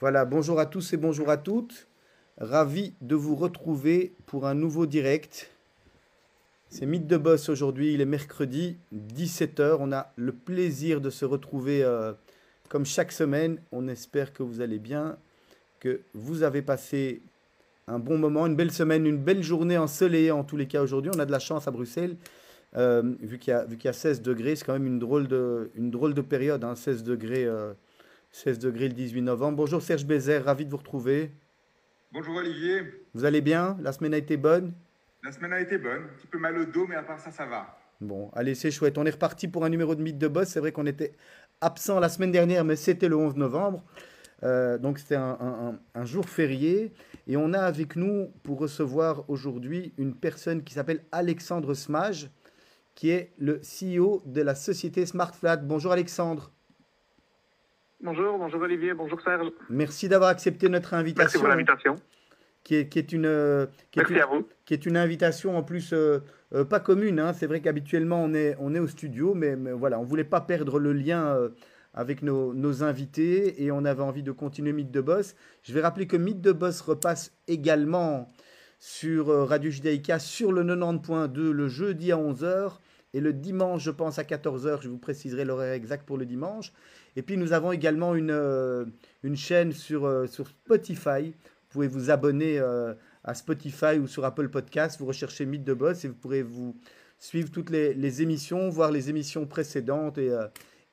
Voilà, bonjour à tous et bonjour à toutes. Ravi de vous retrouver pour un nouveau direct. C'est Mythe de Boss aujourd'hui, il est mercredi 17h. On a le plaisir de se retrouver euh, comme chaque semaine. On espère que vous allez bien, que vous avez passé un bon moment, une belle semaine, une belle journée ensoleillée en tous les cas aujourd'hui. On a de la chance à Bruxelles. euh, vu qu'il y, a- vu qu'il y a 16 degrés, c'est quand même une drôle de, période, hein, 16 degrés. euh, 16 degrés le 18 novembre. Bonjour Serge Bézère, ravi de vous retrouver. Bonjour Olivier, Vous allez bien? La semaine a été bonne? La semaine a été bonne, un petit peu mal au dos, mais à part ça, ça va. Bon, allez, c'est chouette. On est reparti pour un numéro de Mythe de Boss. C'est vrai qu'on était absent la semaine dernière, mais c'était le 11 novembre. Euh, donc c'était un, un- jour férié. Et on a avec nous, pour recevoir aujourd'hui, une personne qui s'appelle Alexandre Smage, qui est le CEO de la société SmartFlat. Bonjour Alexandre. Bonjour, bonjour Olivier, bonjour Serge. Merci d'avoir accepté notre Merci invitation, pour l'invitation. qui est, qui est une, euh, qui est Merci une- à vous. qui est une invitation en plus euh, euh, pas commune. hein. C'est vrai qu'habituellement on est, on est au studio, mais, mais voilà, on voulait pas perdre le lien euh, avec nos, nos invités et on avait envie de continuer Mythe de Boss. Je vais rappeler que Mythe de Boss repasse également sur Radio Judaïka sur le 90.2 le jeudi à 11h et le dimanche, je pense, à 14h. Je vous préciserai l'horaire exact pour le dimanche. Et puis nous avons également une, euh, une chaîne sur, euh, sur Spotify. Vous pouvez vous abonner euh, à Spotify ou sur Apple Podcast. Vous recherchez Mythe de Boss et vous pourrez vous suivre toutes les, émissions, voir les émissions précédentes et,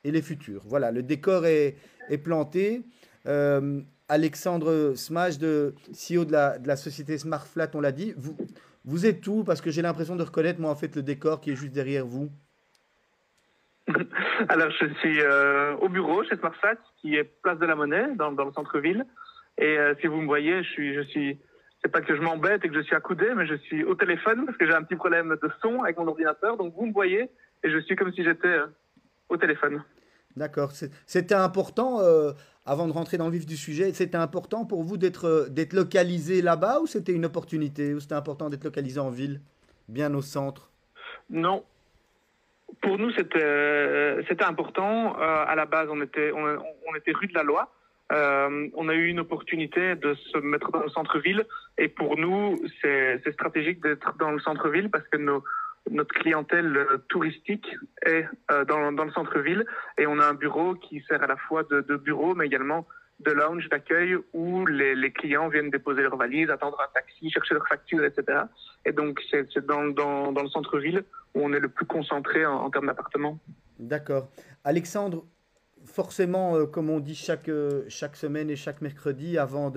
et les futures. Voilà, le décor est, est planté. Alexandre Smash, de CEO de la, de la société SmartFlat, on l'a dit. Vous, vous êtes où? Parce que j'ai l'impression de reconnaître, moi, en fait, le décor qui est juste derrière vous. Alors, je suis euh, au bureau chez SmartSat, qui est place de la Monnaie, dans, dans le centre-ville. Et euh, si vous me voyez, je suis, je suis, c'est pas que je m'embête et que je suis accoudé, mais je suis au téléphone parce que j'ai un petit problème de son avec mon ordinateur. Donc, vous me voyez et je suis comme si j'étais euh, au téléphone. D'accord. C'était important, avant de rentrer dans le vif du sujet, c'était important pour vous d'être d'être localisé là-bas ou c'était une opportunité Ou c'était important d'être localisé en ville, bien au centre? Non. Pour nous, c'était euh, important. Euh, à la base, on était, rue de la Loi. Euh, on a eu une opportunité de se mettre dans le centre-ville. Et pour nous, c'est stratégique d'être dans le centre-ville parce que notre clientèle touristique est dans, le centre-ville. Et on a un bureau qui sert à la fois de bureau, mais également de lounge d'accueil où les, clients viennent déposer leurs valises, attendre un taxi, chercher leurs factures, etc. Et donc, c'est dans, le centre-ville où on est le plus concentré en, termes d'appartements. D'accord. Alexandre, forcément, euh, comme on dit chaque, euh, chaque semaine et chaque mercredi, avant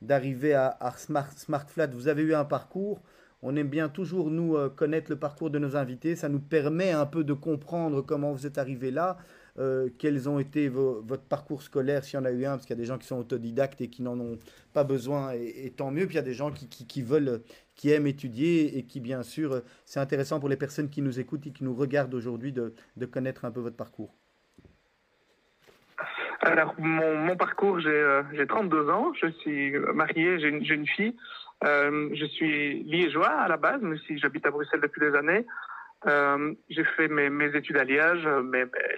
d'arriver à, à Smart, SmartFlat, vous avez eu un parcours. On aime bien toujours, nous, euh, connaître le parcours de nos invités. Ça nous permet un peu de comprendre comment vous êtes arrivé là, euh, quels ont été vos- votre parcours scolaire, s'il y en a eu un, parce qu'il y a des gens qui sont autodidactes et qui n'en ont pas besoin, et, tant mieux. Puis il y a des gens qui, qui- veulent, qui aiment étudier et qui, bien sûr, c'est intéressant pour les personnes qui nous écoutent et qui nous regardent aujourd'hui de, de connaître un peu votre parcours. Alors, mon, mon parcours, j'ai euh, j'ai 32 ans, je suis marié, j'ai une, une fille. Euh, je suis liégeois à la base, même si j'habite à Bruxelles depuis des années. Euh, j'ai fait mes, mes études à Liège,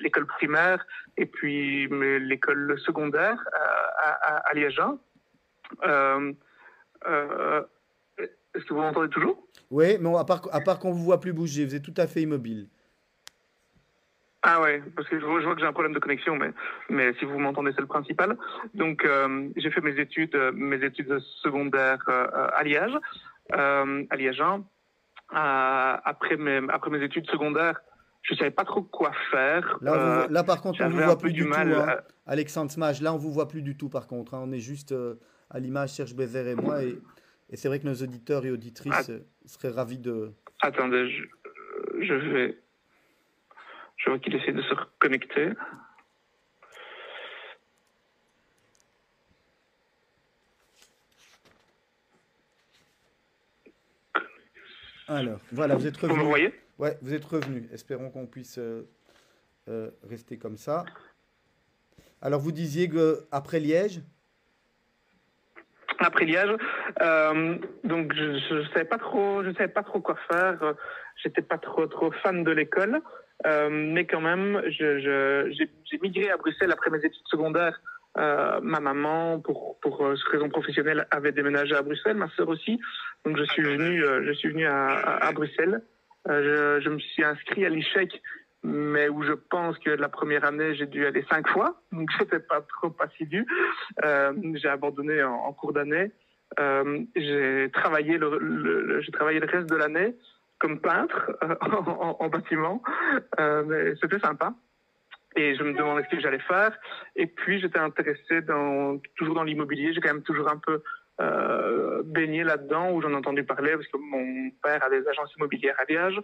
l'école primaire et puis l'école secondaire à, à, à Liège. Euh, euh, Est-ce que vous m'entendez toujours? Oui, mais à part, à part qu'on vous voit plus bouger, vous êtes tout à fait immobile. Ah ouais, parce que je vois, je vois que j'ai un problème de connexion, mais, mais si vous m'entendez, c'est le principal. Donc, euh, j'ai fait mes études, mes études secondaires à Liège, à Liège 1. Euh, après, mes, après mes études secondaires, je savais pas trop quoi faire. Là, vous là, par contre, on vous j'avais voit plus du du tout. mal hein. à- Alexandre Smage, là, on vous voit plus du tout, par contre. hein. On est juste euh, à l'image Serge Bézère et moi. Et, et c'est vrai que nos auditeurs et auditrices Ah. euh, seraient ravis de. Attendez, je, euh, je vais. Je vois qu'il essaie de se reconnecter. Alors, voilà, vous êtes Vous me revenu. voyez? Ouais, vous êtes revenu. Espérons qu'on puisse euh, euh, rester comme ça. Alors, vous disiez que après Liège, après Liège. Euh, donc je ne savais pas trop, je savais pas trop quoi faire. J'étais pas trop trop fan de l'école, mais quand même, j'ai migré à Bruxelles après mes études secondaires ma maman, pour, pour raison professionnelle, avait déménagé à Bruxelles, ma sœur aussi. Donc je suis venu, euh, je suis venu à, à, à Bruxelles. Euh, je, je, me suis inscrit à l'ICHEC, mais où je pense que la première année, j'ai dû aller cinq fois. Donc j'étais pas trop assidu. Euh, j'ai abandonné en, en cours d'année. Euh, j'ai travaillé le, le, j'ai travaillé le reste de l'année comme peintre en, en, bâtiment, mais c'était sympa et je me demandais ce que j'allais faire. Et puis j'étais intéressé dans toujours dans l'immobilier. J'ai quand même toujours un peu euh, baigné là-dedans où j'en ai entendu parler parce que mon père a des agences immobilières à Liège.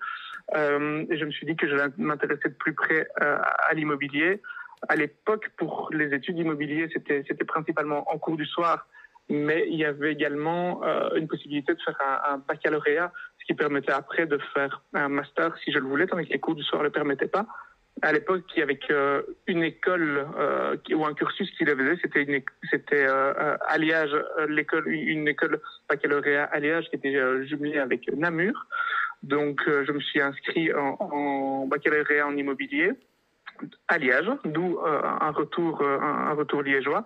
Euh, et je me suis dit que je m'intéressais de plus près euh, à l'immobilier. À l'époque, pour les études immobilières, c'était principalement en cours du soir. Mais il y avait également une possibilité de faire un, baccalauréat, ce qui permettait après de faire un master si je le voulais, tandis que les cours du soir ne le permettaient pas à l'époque, avait euh, une école euh, ou un cursus qui le faisait. C'était une, c'était euh, à Liège, euh, l'école, une école baccalauréat à Liège qui était euh, jumelée avec Namur. Donc, euh, je me suis inscrit en, en, baccalauréat en immobilier à Liège, d'où un retour, un, retour liégeois.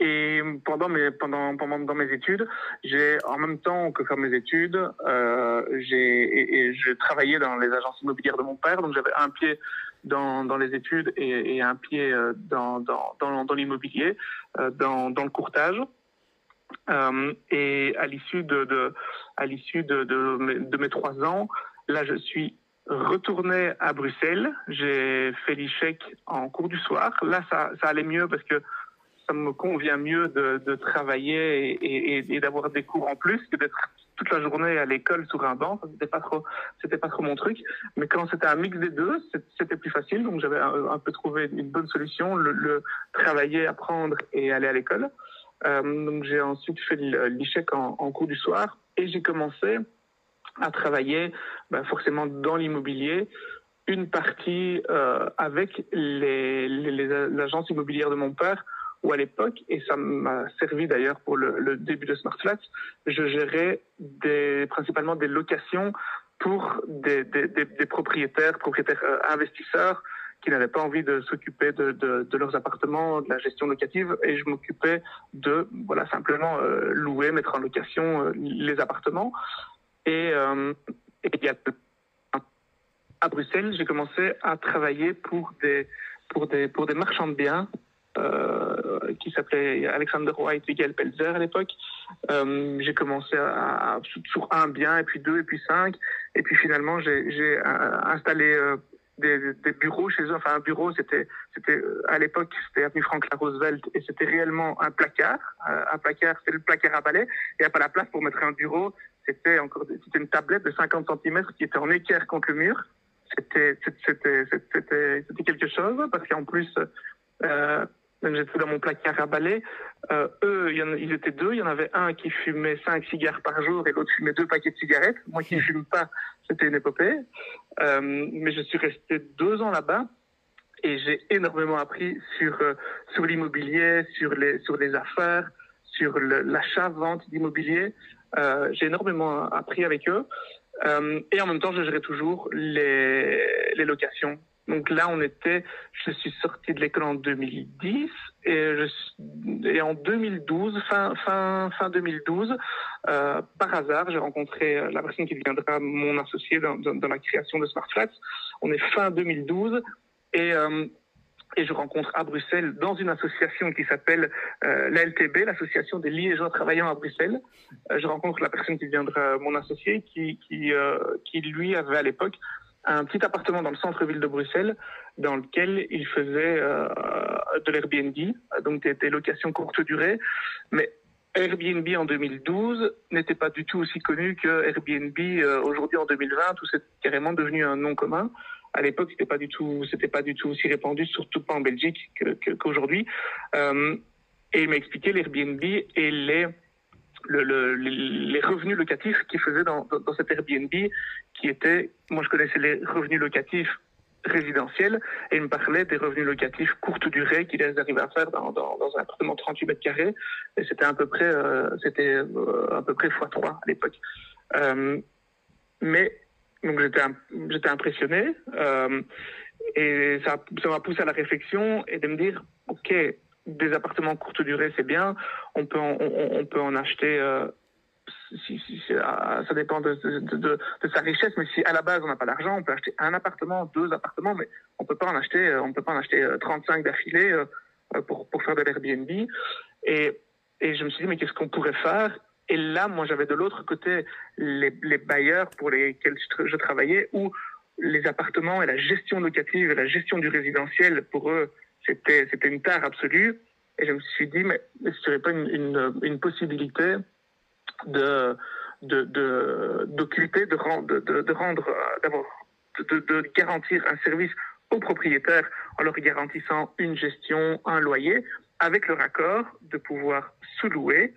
Et pendant mes pendant pendant mes études, j'ai en même temps que faire mes études, euh, j'ai et, je travaillais dans les agences immobilières de mon père, donc j'avais un pied dans dans les études et, un pied dans dans dans, dans l'immobilier, euh, dans dans le courtage. Euh, et à l'issue de, à l'issue de, de, mes, trois ans, là je suis retourné à Bruxelles. J'ai fait l'échec en cours du soir. Là ça ça allait mieux parce que ça me convient mieux de, travailler et, d'avoir des cours en plus que d'être toute la journée à l'école sur un banc. C'était pas trop, pas trop mon truc. Mais quand c'était un mix des deux, c'était plus facile. Donc j'avais un, peu trouvé une bonne solution, le, le travailler, apprendre et aller à l'école. Euh, donc j'ai ensuite fait l'échec en, en cours du soir et j'ai commencé à travailler ben, forcément dans l'immobilier une partie euh, avec les, les, de mon père où à l'époque, et ça m'a servi d'ailleurs pour le, début de Smart Flats, je gérais principalement des locations pour des, propriétaires, propriétaires euh, investisseurs qui n'avaient pas envie de s'occuper de, leurs appartements, de la gestion locative, et je m'occupais de voilà simplement euh, louer, mettre en location euh, les appartements. Et, et il y a à Bruxelles, j'ai commencé à travailler pour des pour des pour des marchands de biens euh, qui s'appelait Alexander White et Pelzer à l'époque. Euh, j'ai commencé à, à, sur un bien, et puis deux, et puis cinq. Et puis finalement, j'ai installé euh, des, des, bureaux chez eux. Enfin, un bureau, c'était, c'était à l'époque, c'était avenue Franklin Roosevelt, et c'était réellement un placard. un placard, c'est le placard à balai. Il n'y a pas la place pour mettre un bureau. C'était encore, c'était une tablette de 50 cm qui était en équerre contre le mur. C'était, c'était, c'était, c'était quelque chose parce qu'en plus, euh, J'étais dans mon placard à balai. Euh, eux, y en, ils étaient deux. Il y en avait un qui fumait cinq cigares par jour et l'autre fumait deux paquets de cigarettes. Moi qui ne fume pas, c'était une épopée. Euh, mais je suis resté deux ans là-bas et j'ai énormément appris sur euh, sur l'immobilier, sur les sur les affaires, sur l'achat-vente d'immobilier. Euh, j'ai énormément appris avec eux. Euh, et en même temps, je gérais toujours les, les locations donc là, on était, je suis sorti de l'école en 2010 et, en 2012, fin, fin, fin 2012, euh, par hasard, j'ai rencontré la personne qui deviendra mon associé dans, dans, la création de Smart Flats. On est fin 2012 et, euh, et je rencontre à Bruxelles dans une association qui s'appelle euh, l'ALTB, l'association des Liégeois travaillant à Bruxelles. Euh, je rencontre la personne qui deviendra mon associé qui, qui, euh, qui lui avait à l'époque un petit appartement dans le centre-ville de Bruxelles dans lequel il faisait euh, de l'Airbnb, donc des, locations courte durée. Mais Airbnb en 2012 n'était pas du tout aussi connu que Airbnb euh, aujourd'hui en 2020 où c'est carrément devenu un nom commun. À l'époque, c'était pas du tout, c'était pas du tout aussi répandu, surtout pas en Belgique qu'aujourd'hui. Euh, et il m'a expliqué l'Airbnb et les le, le, les revenus locatifs qu'il faisait dans, dans cet Airbnb, qui était, moi je connaissais les revenus locatifs résidentiels, et il me parlait des revenus locatifs courte durée qu'il arrivait à faire dans, un appartement de 38 mètres carrés, et c'était à peu près, euh, c'était euh, à peu près x3 à l'époque. Euh, mais donc j'étais j'étais impressionné, et ça ça m'a poussé à la réflexion et de me dire ok, des appartements courte durée, c'est bien. On peut on, peut en acheter. Euh, ça dépend de, sa richesse, mais si à la base on n'a pas d'argent, on peut acheter un appartement, deux appartements, mais on peut pas en acheter, on peut pas en acheter 35 d'affilée pour, faire de l'Airbnb. Et, je me suis dit, mais qu'est-ce qu'on pourrait faire? Et là, moi, j'avais de l'autre côté les, bailleurs pour lesquels je, travaillais, où les appartements et la gestion locative et la gestion du résidentiel, pour eux, c'était, une tare absolue. Et je me suis dit, mais ce serait pas une, une, une possibilité de, d'occuper, de, rendre, de, de rendre, d'avoir, de, de garantir un service aux propriétaires en leur garantissant une gestion, un loyer, avec le raccord de pouvoir sous-louer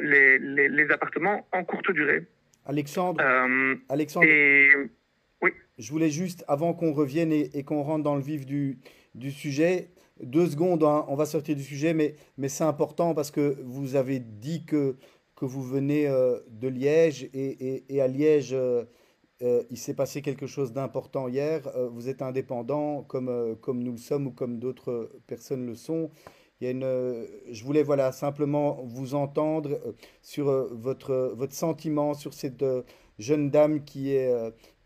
les, les, les, appartements en courte durée. Alexandre, euh, Alexandre oui. je voulais juste, avant qu'on revienne et, et qu'on rentre dans le vif du, du sujet, deux secondes, hein, on va sortir du sujet, mais, mais c'est important parce que vous avez dit que, que vous venez euh, de Liège et, à Liège, euh, euh, il s'est passé quelque chose d'important hier. Vous êtes indépendant comme, nous le sommes ou comme d'autres personnes le sont. Il y a une, je voulais voilà, simplement vous entendre sur votre, votre sentiment sur cette jeune dame qui, est,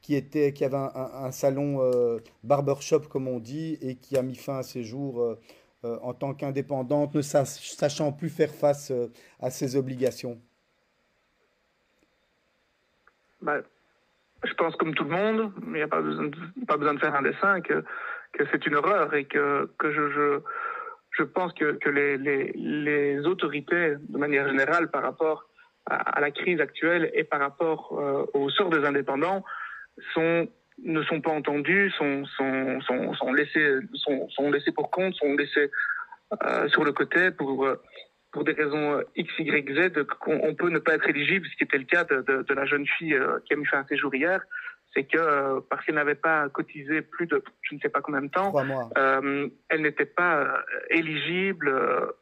qui, était, qui avait un salon barbershop, comme on dit, et qui a mis fin à ses jours en tant qu'indépendante, ne sachant plus faire face à ses obligations. Bah, je pense comme tout le monde, il n'y a pas besoin, de, faire un dessin, que, c'est une horreur et que, je, pense que, les, autorités, de manière générale, par rapport à, à la crise actuelle et par rapport euh, au sort des indépendants, sont, ne sont pas entendus, sont, sont, sont, sont, laissés, sont, sont laissés pour compte, sont laissés euh, sur le côté pour, euh, pour des raisons euh, X, Y, Z, qu'on peut ne pas être éligible, ce qui était le cas de, de, de la jeune fille euh, qui a mis fin à un séjour hier, c'est que euh, parce qu'elle n'avait pas cotisé plus de je ne sais pas combien de temps, euh, elle n'était pas éligible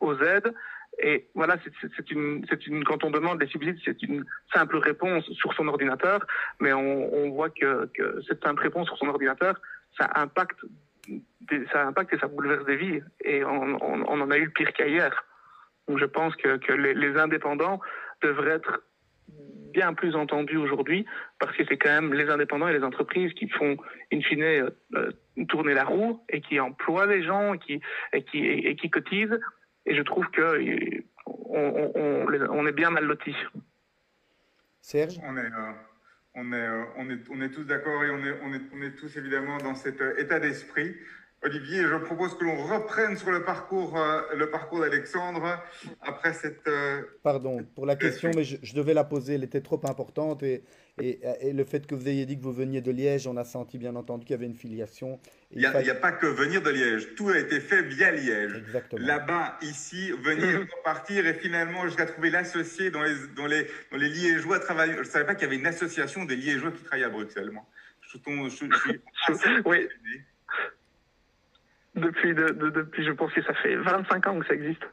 aux aides. Et voilà, c'est une, c'est une, quand on demande des subsides, c'est une simple réponse sur son ordinateur, mais on, on voit que, que cette simple réponse sur son ordinateur, ça impacte, ça impacte et ça bouleverse des vies. Et on, on, on en a eu le pire qu'hier. Donc je pense que, que les, les, indépendants devraient être bien plus entendus aujourd'hui parce que c'est quand même les indépendants et les entreprises qui font in fine euh, euh tourner la roue et qui emploient les gens et qui, et qui, et, et qui cotisent. Et je trouve que euh, on, on, on, est bien mal lotis. Serge? On est, euh, on, est, on, est, on est tous d'accord et on est, on, est, on est tous évidemment dans cet état d'esprit. Olivier, je propose que l'on reprenne sur le parcours, euh, le parcours d'Alexandre après cette. Euh, Pardon pour la question, mais je, je, devais la poser, elle était trop importante. Et, et, et, le fait que vous ayez dit que vous veniez de Liège, on a senti bien entendu qu'il y avait une filiation. Il n'y a, a, pas que venir de Liège, tout a été fait via Liège. Là-bas, ici, venir, repartir et finalement jusqu'à trouver l'associé dont les, dont, les, dont les Liégeois travaillent. Je ne savais pas qu'il y avait une association des Liégeois qui travaillent à Bruxelles. Moi. Je, je, je suis assez oui depuis, de, de, depuis, je pense que ça fait 25 ans que ça existe.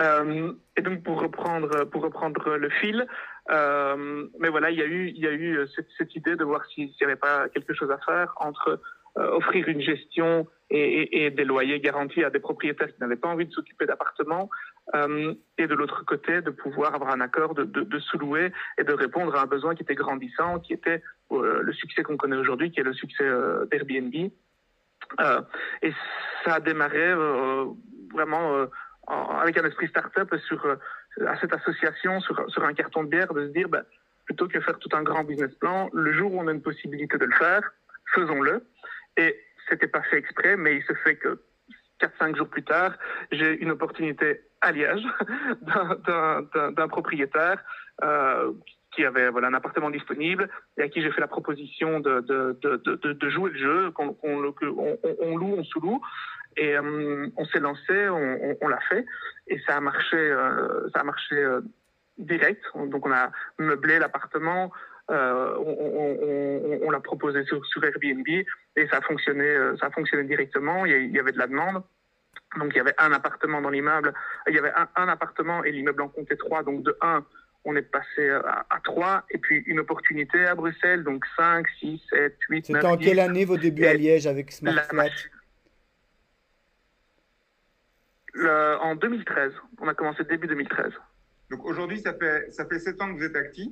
Euh, et donc pour reprendre, pour reprendre le fil, euh, mais voilà, il y a eu, il y a eu cette, cette idée de voir s'il n'y avait pas quelque chose à faire entre euh, offrir une gestion et, et, et, des loyers garantis à des propriétaires qui n'avaient pas envie de s'occuper d'appartements, euh, et de l'autre côté de pouvoir avoir un accord de, de, de sous-louer et de répondre à un besoin qui était grandissant, qui était euh, le succès qu'on connaît aujourd'hui, qui est le succès d'Airbnb. Euh, et ça a démarré euh, vraiment euh, avec un esprit start-up sur à cette association sur, sur un carton de bière de se dire bah, plutôt que faire tout un grand business plan, le jour où on a une possibilité de le faire, faisons-le. Et c'était pas fait exprès, mais il se fait que 4-5 jours plus tard, j'ai une opportunité à Liège d'un propriétaire euh, qui avait voilà, un appartement disponible et à qui j'ai fait la proposition de, de, de, jouer le jeu, qu'on qu on, on, loue. Et euh, on s'est lancé, on, l'a fait et ça a marché, euh, ça a marché euh, direct. Donc on a meublé l'appartement, on, l'a proposé sur, sur, Airbnb et ça a fonctionné, ça a fonctionné directement. Il y avait de la demande. Donc il y avait un appartement dans l'immeuble, il y avait un, un appartement et l'immeuble en comptait trois. Donc de un, on est passé à, à 3, et puis une opportunité à Bruxelles, donc 5, 6, 7, 8, 9, C'était en quelle année vos débuts à Liège avec Smartflat En 2013. On a commencé début 2013. Donc aujourd'hui, ça fait, ça fait 7 ans que vous êtes actif.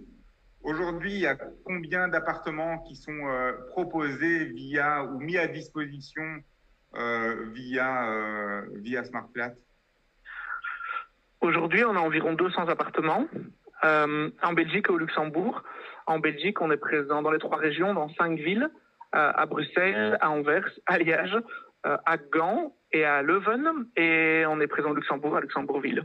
Aujourd'hui, il y a combien d'appartements qui sont euh, proposés via ou mis à disposition euh, via, euh, via SmartPlat Aujourd'hui, on a environ 200 appartements en Belgique et au Luxembourg. En Belgique, on est présent dans les trois régions, dans cinq villes, à Bruxelles, à Anvers, à Liège, à Gand et à Leuven. Et on est présent au Luxembourg, à Luxembourgville.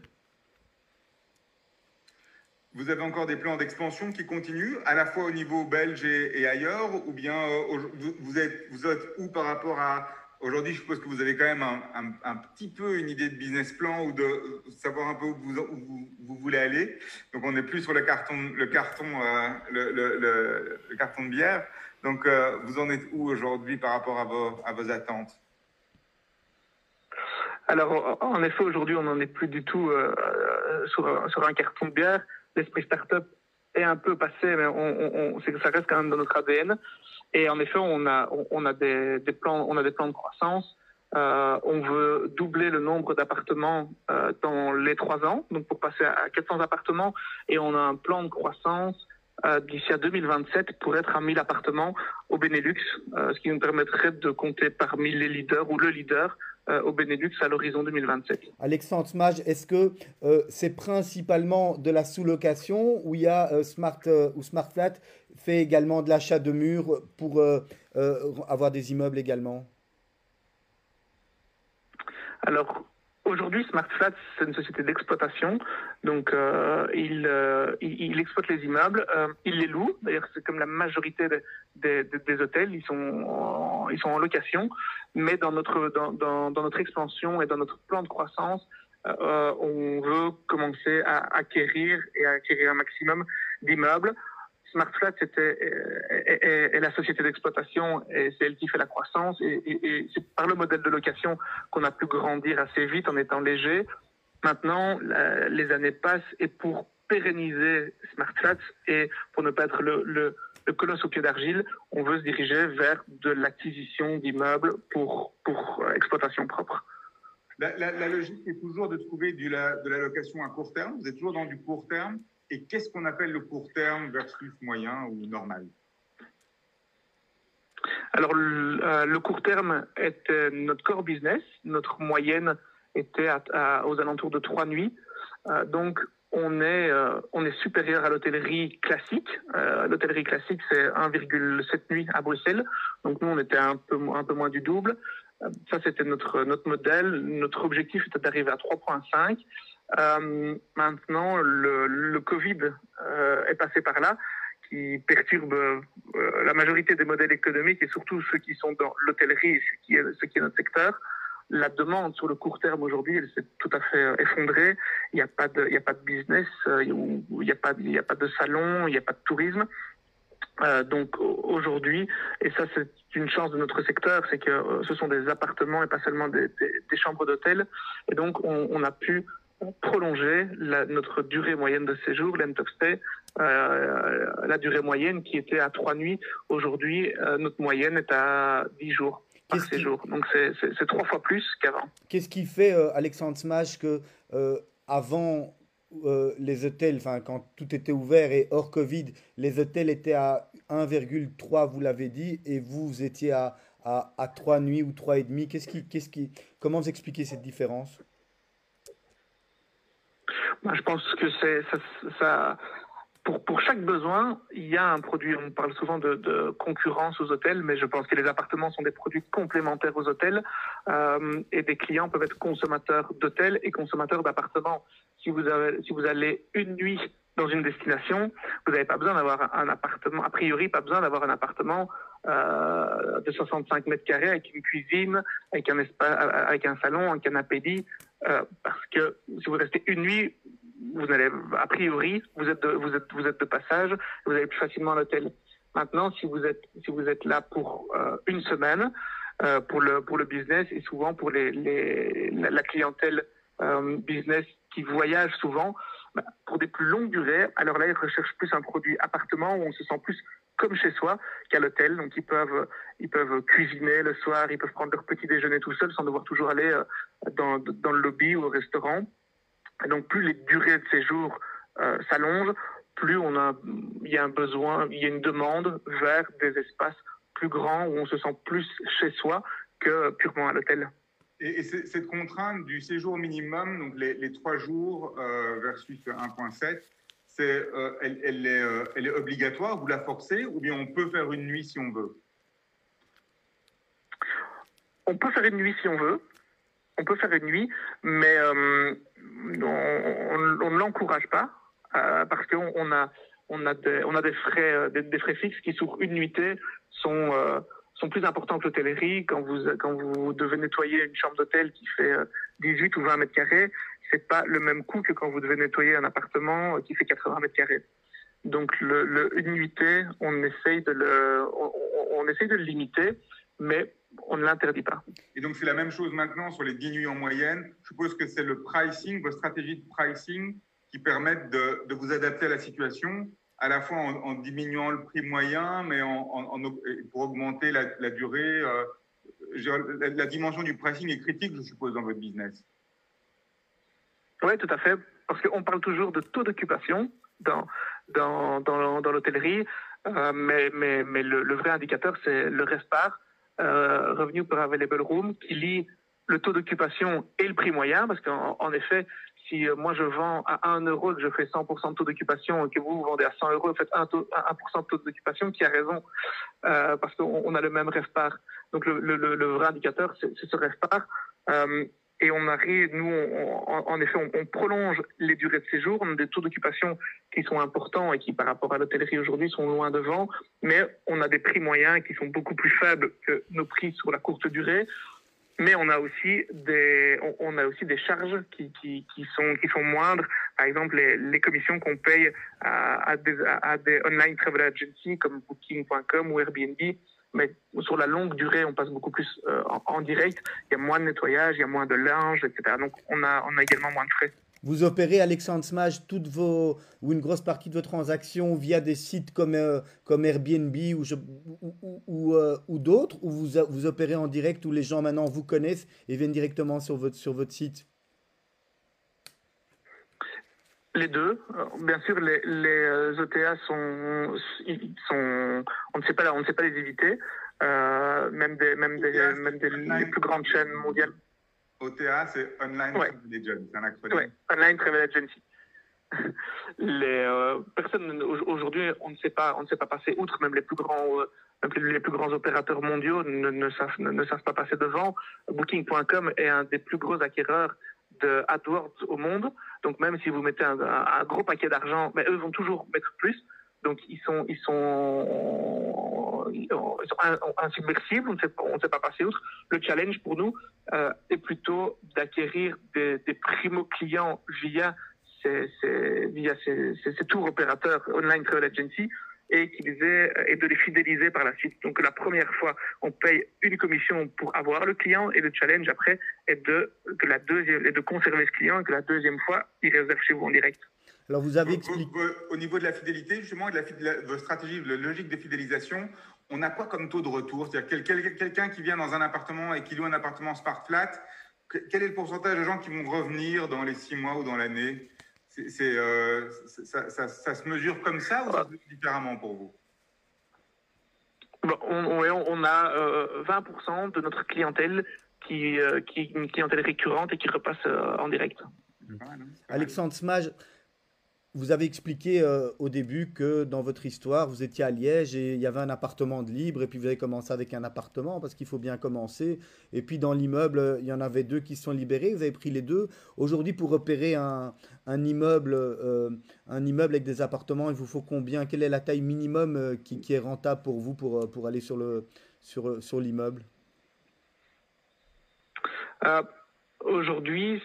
Vous avez encore des plans d'expansion qui continuent, à la fois au niveau belge et, ailleurs, ou bien euh, vous êtes où par rapport à... Aujourd'hui, je suppose que vous avez quand même un, petit peu une idée de business plan ou de savoir un peu où vous, vous, voulez aller. Donc, on n'est plus sur le carton, le carton, euh, le, carton de bière. Donc, euh, vous en êtes où aujourd'hui par rapport à vos, à vos attentes? Alors, en effet, aujourd'hui, on n'en est plus du tout sur, sur, un carton de bière l'esprit startup un peu passé, mais on, on, ça reste quand même dans notre ADN. Et en effet, on a, on, a des, plans, on a des plans de croissance. Euh, on veut doubler le nombre d'appartements euh, dans les trois ans, donc pour passer à 400 appartements. Et on a un plan de croissance euh, d'ici à 2027 pour être à 1000 appartements au Benelux, ce qui nous permettrait de compter parmi les leaders ou le leader au Benelux à l'horizon 2027. Alexandre Smage, est-ce que euh, c'est principalement de la sous-location ou il y a euh, Smart ou SmartFlat fait également de l'achat de murs pour avoir des immeubles également? Alors, Aujourd'hui, SmartFlat, c'est une société d'exploitation. Donc, il, il, exploite les immeubles, il les loue. D'ailleurs, c'est comme la majorité des, des, hôtels, ils sont, ils sont en location mais dans notre, dans, dans, notre expansion et dans notre plan de croissance, euh, on veut commencer à acquérir et à acquérir un maximum d'immeubles. SmartFlat c'était est, est, la société d'exploitation et c'est elle qui fait la croissance et, c'est par le modèle de location qu'on a pu grandir assez vite en étant léger. Maintenant, les années passent et pour pérenniser SmartFlat et pour ne pas être le, colosse au pied d'argile, on veut se diriger vers de l'acquisition d'immeubles pour, pour euh, exploitation propre. La, logique est toujours de trouver de la location à court terme. Vous êtes toujours dans du court terme. Et qu'est-ce qu'on appelle le court terme versus moyen ou normal? Alors, le, euh, court terme est notre core business. Notre moyenne était aux alentours de trois nuits. Euh, donc, on est, euh, on est supérieur à l'hôtellerie classique. Euh, l'hôtellerie classique, c'est 1,7 nuits à Bruxelles. Donc nous, on était un peu, un peu moins du double. Euh, ça, c'était notre, notre modèle. Notre objectif était d'arriver à 3,5. Maintenant, le, Covid est passé par là, qui perturbe la majorité des modèles économiques et surtout ceux qui sont dans l'hôtellerie, ce qui est, ce qui est notre secteur la demande sur le court terme aujourd'hui, elle s'est tout à fait euh, effondrée. Il n'y a pas de, business, euh, il n'y a pas, de salon, il n'y a pas de tourisme. Euh, donc aujourd'hui, et ça c'est une chance de notre secteur, c'est que euh, ce sont des appartements et pas seulement des, chambres d'hôtel. Et donc on, on, a pu prolonger la, notre durée moyenne de séjour, length of stay, euh, la durée moyenne qui était à trois nuits. Aujourd'hui, notre moyenne est à dix jours par séjour. Donc c'est trois fois plus qu'avant. Qu'est-ce qui fait, euh, Alexandre Smash, que euh, avant euh, les hôtels, enfin quand tout était ouvert et hors Covid, les hôtels étaient à 1,3, vous l'avez dit, et vous, vous étiez à, à, à 3 nuits ou 3,5. Qu'est-ce qui, qu'est-ce qui, comment vous expliquez cette différence? Je pense que c'est ça, pour, pour, chaque besoin, il y a un produit. On parle souvent de, de, concurrence aux hôtels, mais je pense que les appartements sont des produits complémentaires aux hôtels euh, et des clients peuvent être consommateurs d'hôtels et consommateurs d'appartements. Si vous avez, si vous allez une nuit dans une destination, vous n'avez pas besoin d'avoir un appartement, a priori, pas besoin d'avoir un appartement euh, de 65 mètres carrés avec une cuisine, avec un, espace, avec un salon, un canapé lit, euh, parce que si vous restez une nuit, vous allez, a priori, vous êtes de, vous êtes, vous êtes de passage, vous allez plus facilement à l'hôtel. Maintenant, si vous êtes, si vous êtes là pour euh, une semaine, euh, pour le pour le business et souvent pour les, les la, clientèle business qui voyagent souvent, bah, pour des plus longues durées, alors là, ils recherchent plus un produit appartement où on se sent plus comme chez soi qu'à l'hôtel. Donc ils peuvent, ils peuvent cuisiner le soir, ils peuvent prendre leur petit déjeuner tout seul sans devoir toujours aller euh, dans, dans le lobby ou au restaurant. Et donc plus les durées de séjour euh, s'allongent, plus on a, il y a un besoin, il y a une demande vers des espaces plus grands où on se sent plus chez soi que purement à l'hôtel. Et, cette contrainte du séjour minimum, donc les, trois jours euh, versus 1.7, euh, elle, est, euh, elle, est, obligatoire, vous la forcez, ou bien on peut faire une nuit si on veut? On peut faire une nuit si on veut. On peut faire une nuit, mais euh, on, ne l'encourage pas parce qu'on a, on a, des, on a des, frais, des, frais fixes qui, sur une nuitée, sont sont plus importants que l'hôtellerie. Quand vous, quand vous devez nettoyer une chambre d'hôtel qui fait 18 ou 20 mètres carrés, c'est pas le même coût que quand vous devez nettoyer un appartement qui fait 80 mètres carrés. Donc le, le une nuitée, on essaye de le, on, on essaye de le limiter, mais on ne l'interdit pas. Et donc c'est la même chose maintenant sur les 10 nuits en moyenne. Je suppose que c'est le pricing, vos stratégies de pricing qui permettent de, de vous adapter à la situation, à la fois en, diminuant le prix moyen, mais en, en, pour augmenter la, la durée. Euh, la, la dimension du pricing est critique, je suppose, dans votre business. Oui, tout à fait. Parce qu'on parle toujours de taux d'occupation dans, dans, dans, dans l'hôtellerie, euh, mais, mais, mais le, vrai indicateur, c'est le RESPAR, euh, Revenue per Available Room, qui lit le taux d'occupation et le prix moyen, parce qu'en en effet, si euh, moi je vends à 1 euro que je fais 100% de taux d'occupation et que vous, vous vendez à 100 euros, vous faites 1%, 1 de taux d'occupation, qui a raison, euh, parce qu'on a le même RESPAR. Donc le, le, le vrai indicateur, c'est ce RESPAR. Euh, et on arrive, nous, en effet, on, prolonge les durées de séjour. On a des taux d'occupation qui sont importants et qui, par rapport à l'hôtellerie aujourd'hui, sont loin devant. Mais on a des prix moyens qui sont beaucoup plus faibles que nos prix sur la courte durée. Mais on a aussi des, on, a aussi des charges qui, qui, qui, sont, qui sont moindres. Par exemple, les, commissions qu'on paye à, des, à des online travel agencies comme Booking.com ou Airbnb mais sur la longue durée, on passe beaucoup plus euh, en, direct. Il y a moins de nettoyage, il y a moins de linge, etc. Donc, on a, on a également moins de frais. Vous opérez, Alexandre Smage, toutes vos, ou une grosse partie de vos transactions via des sites comme, euh, comme Airbnb ou, ou, euh, ou d'autres, ou vous, vous opérez en direct où les gens maintenant vous connaissent et viennent directement sur votre, sur votre site? Les deux. Bien sûr, les, les OTA sont, sont, on ne sait pas, on ne sait pas les éviter. Euh, même des, même des, même des les plus grandes chaînes mondiales. OTA, c'est Online Travel Agency, c'est un acronyme. Oui, Online Travel Agency. les euh, personnes aujourd'hui, on ne sait pas, on ne sait pas passer outre. Même les plus grands, euh, même les plus grands opérateurs mondiaux ne, ne, savent, ne, ne savent pas passer devant. Booking.com est un des plus gros acquéreurs AdWords au monde. Donc même si vous mettez un, gros paquet d'argent, mais eux vont toujours mettre plus. Donc ils sont ils sont, insubmersibles, on ne sait pas, passer outre. Le challenge pour nous euh, est plutôt d'acquérir des, des primo clients via ces, ces via ces, ces tours opérateurs online travel agency et, aient, et de les fidéliser par la suite. Donc la première fois, on paye une commission pour avoir le client et le challenge après est de, que la deuxième, est de conserver ce client et que la deuxième fois, il réserve chez vous en direct. Alors vous avez expliqué... Au niveau de la fidélité, justement, de, la, de votre stratégie, de la logique de fidélisation, on a quoi comme taux de retour? C'est-à-dire quelqu'un qui vient dans un appartement et qui loue un appartement Smart Flat, quel est le pourcentage de gens qui vont revenir dans les six mois ou dans l'année? C'est, euh, ça, ça, ça, se mesure comme ça ou ça se mesure différemment pour vous? On, on, a euh, 20% de notre clientèle qui, euh, qui est une clientèle récurrente et qui repasse euh, en direct. Alexandre Smage, vous avez expliqué euh, au début que dans votre histoire, vous étiez à Liège et il y avait un appartement de libre et puis vous avez commencé avec un appartement parce qu'il faut bien commencer. Et puis dans l'immeuble, il y en avait deux qui sont libérés. Vous avez pris les deux. Aujourd'hui, pour opérer un, immeuble, euh, un immeuble avec des appartements, il vous faut combien? Quelle est la taille minimum euh, qui, est rentable pour vous pour, aller sur le sur, sur l'immeuble? Aujourd'hui,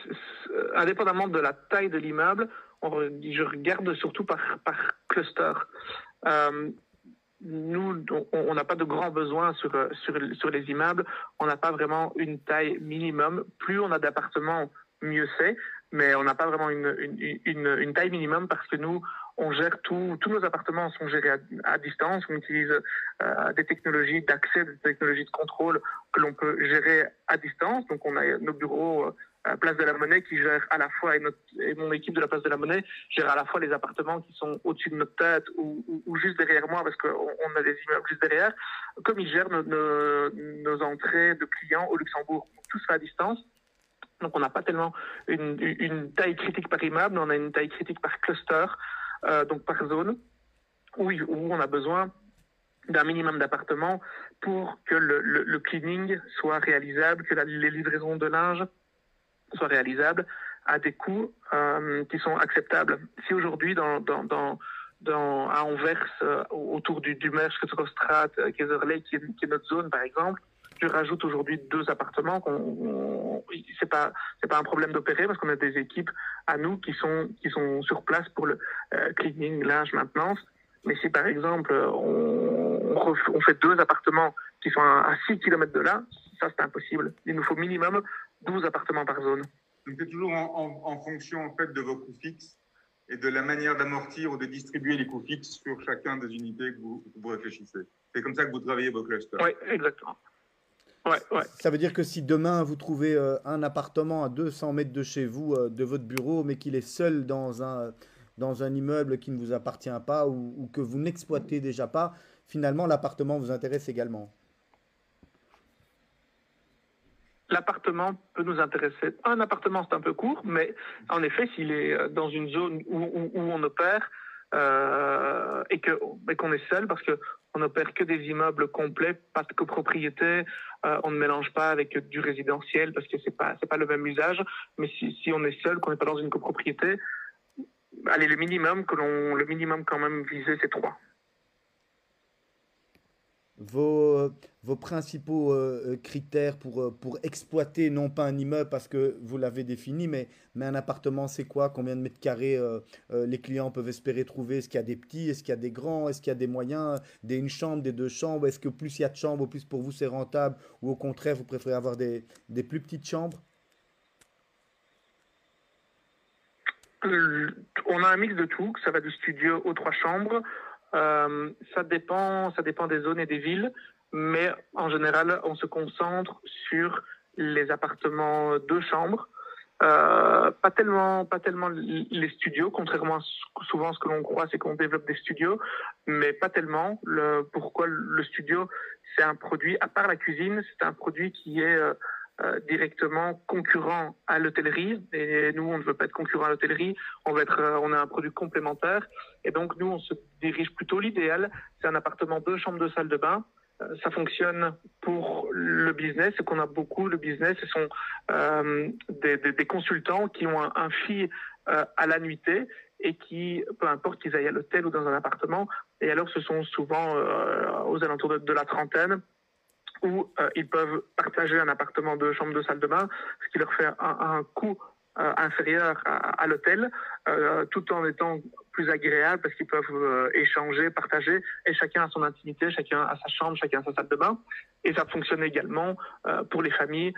indépendamment de la taille de l'immeuble, je regarde surtout par, par cluster. Euh, nous, on n'a pas de grands besoins sur, sur, sur les immeubles. On n'a pas vraiment une taille minimum. Plus on a d'appartements, mieux c'est. Mais on n'a pas vraiment une, une, une, taille minimum parce que nous, on gère tout, tous nos appartements sont gérés à, distance. On utilise euh, des technologies d'accès, des technologies de contrôle que l'on peut gérer à distance. Donc, on a nos bureaux euh, à Place de la Monnaie qui gère à la fois, et, notre, et, mon équipe de la Place de la Monnaie gère à la fois les appartements qui sont au-dessus de notre tête ou, ou, juste derrière moi parce qu'on on a des immeubles juste derrière, comme ils gèrent nos, nos, entrées de clients au Luxembourg. tout ça à distance. Donc on n'a pas tellement une, une, taille critique par immeuble, on a une taille critique par cluster, euh, donc par zone, où, où on a besoin d'un minimum d'appartements pour que le, le, le, cleaning soit réalisable, que la, les livraisons de linge soit réalisable à des coûts euh, qui sont acceptables. Si aujourd'hui, à Anvers, euh, autour du, du Mersch, Strat, euh, Kaiserley, qui qui est notre zone, par exemple, je rajoute aujourd'hui deux appartements. Qu'on, c'est pas un problème d'opérer parce qu'on a des équipes à nous qui sont sur place pour le cleaning, linge, maintenance. Mais si par exemple on, fait deux appartements qui sont à, 6 km de là, ça c'est impossible. Il nous faut minimum 12 appartements par zone. Donc c'est toujours en, fonction en fait de vos coûts fixes et de la manière d'amortir ou de distribuer les coûts fixes sur chacun des unités que vous, vous réfléchissez. C'est comme ça que vous travaillez vos clusters. Oui, exactement. Ouais, ouais. Ça veut dire que si demain vous trouvez euh, un appartement à 200 mètres de chez vous, euh, de votre bureau, mais qu'il est seul dans un, dans un immeuble qui ne vous appartient pas ou, ou que vous n'exploitez déjà pas, finalement l'appartement vous intéresse également l'appartement peut nous intéresser. Un appartement, c'est un peu court, mais en effet, s'il est euh, dans une zone où, on opère euh, et qu'on est seul, parce qu'on n'opère que des immeubles complets, pas de copropriété, euh, on ne mélange pas avec du résidentiel parce que c'est pas c'est pas le même usage. Mais si, si on est seul, qu'on n'est pas dans une copropriété, allez, le minimum que l'on le minimum quand même visé, c'est trois vos, vos principaux euh, euh, critères pour, euh, pour exploiter non pas un immeuble parce que vous l'avez défini, mais, mais un appartement, c'est quoi? Combien de mètres carrés les clients peuvent espérer trouver? Est-ce qu'il y a des petits? Est-ce qu'il y a des grands? Est-ce qu'il y a des moyens? Des une chambre, des deux chambres? Est-ce que plus il y a de chambres, plus pour vous c'est rentable? Ou au contraire, vous préférez avoir des, des plus petites chambres? On a un mix de tout, ça va du studio aux trois chambres. Euh, ça dépend, ça dépend des zones et des villes, mais en général, on se concentre sur les appartements deux chambres. Euh, pas tellement, pas tellement les studios, contrairement à souvent ce que l'on croit, c'est qu'on développe des studios, mais pas tellement. Le, pourquoi le studio, c'est un produit, à part la cuisine, c'est un produit qui est euh, euh, directement concurrent à l'hôtellerie. Et nous, on ne veut pas être concurrent à l'hôtellerie. On veut être, euh, on a un produit complémentaire. Et donc, nous, on se dirige plutôt l'idéal. C'est un appartement deux chambres, deux salles de bain. Euh, ça fonctionne pour le business. Et qu'on a beaucoup le business. Ce sont des, consultants qui ont un, un fee à la nuitée et qui, peu importe qu'ils aillent à l'hôtel ou dans un appartement, et alors ce sont souvent aux alentours de la trentaine, où euh, ils peuvent partager un appartement de chambre de salle de bain, ce qui leur fait un, un coût euh, inférieur à, à l'hôtel, euh, tout en étant plus agréable parce qu'ils peuvent euh, échanger, partager, et chacun a son intimité, chacun a sa chambre, chacun a sa salle de bain. Et ça fonctionne également euh, pour les familles,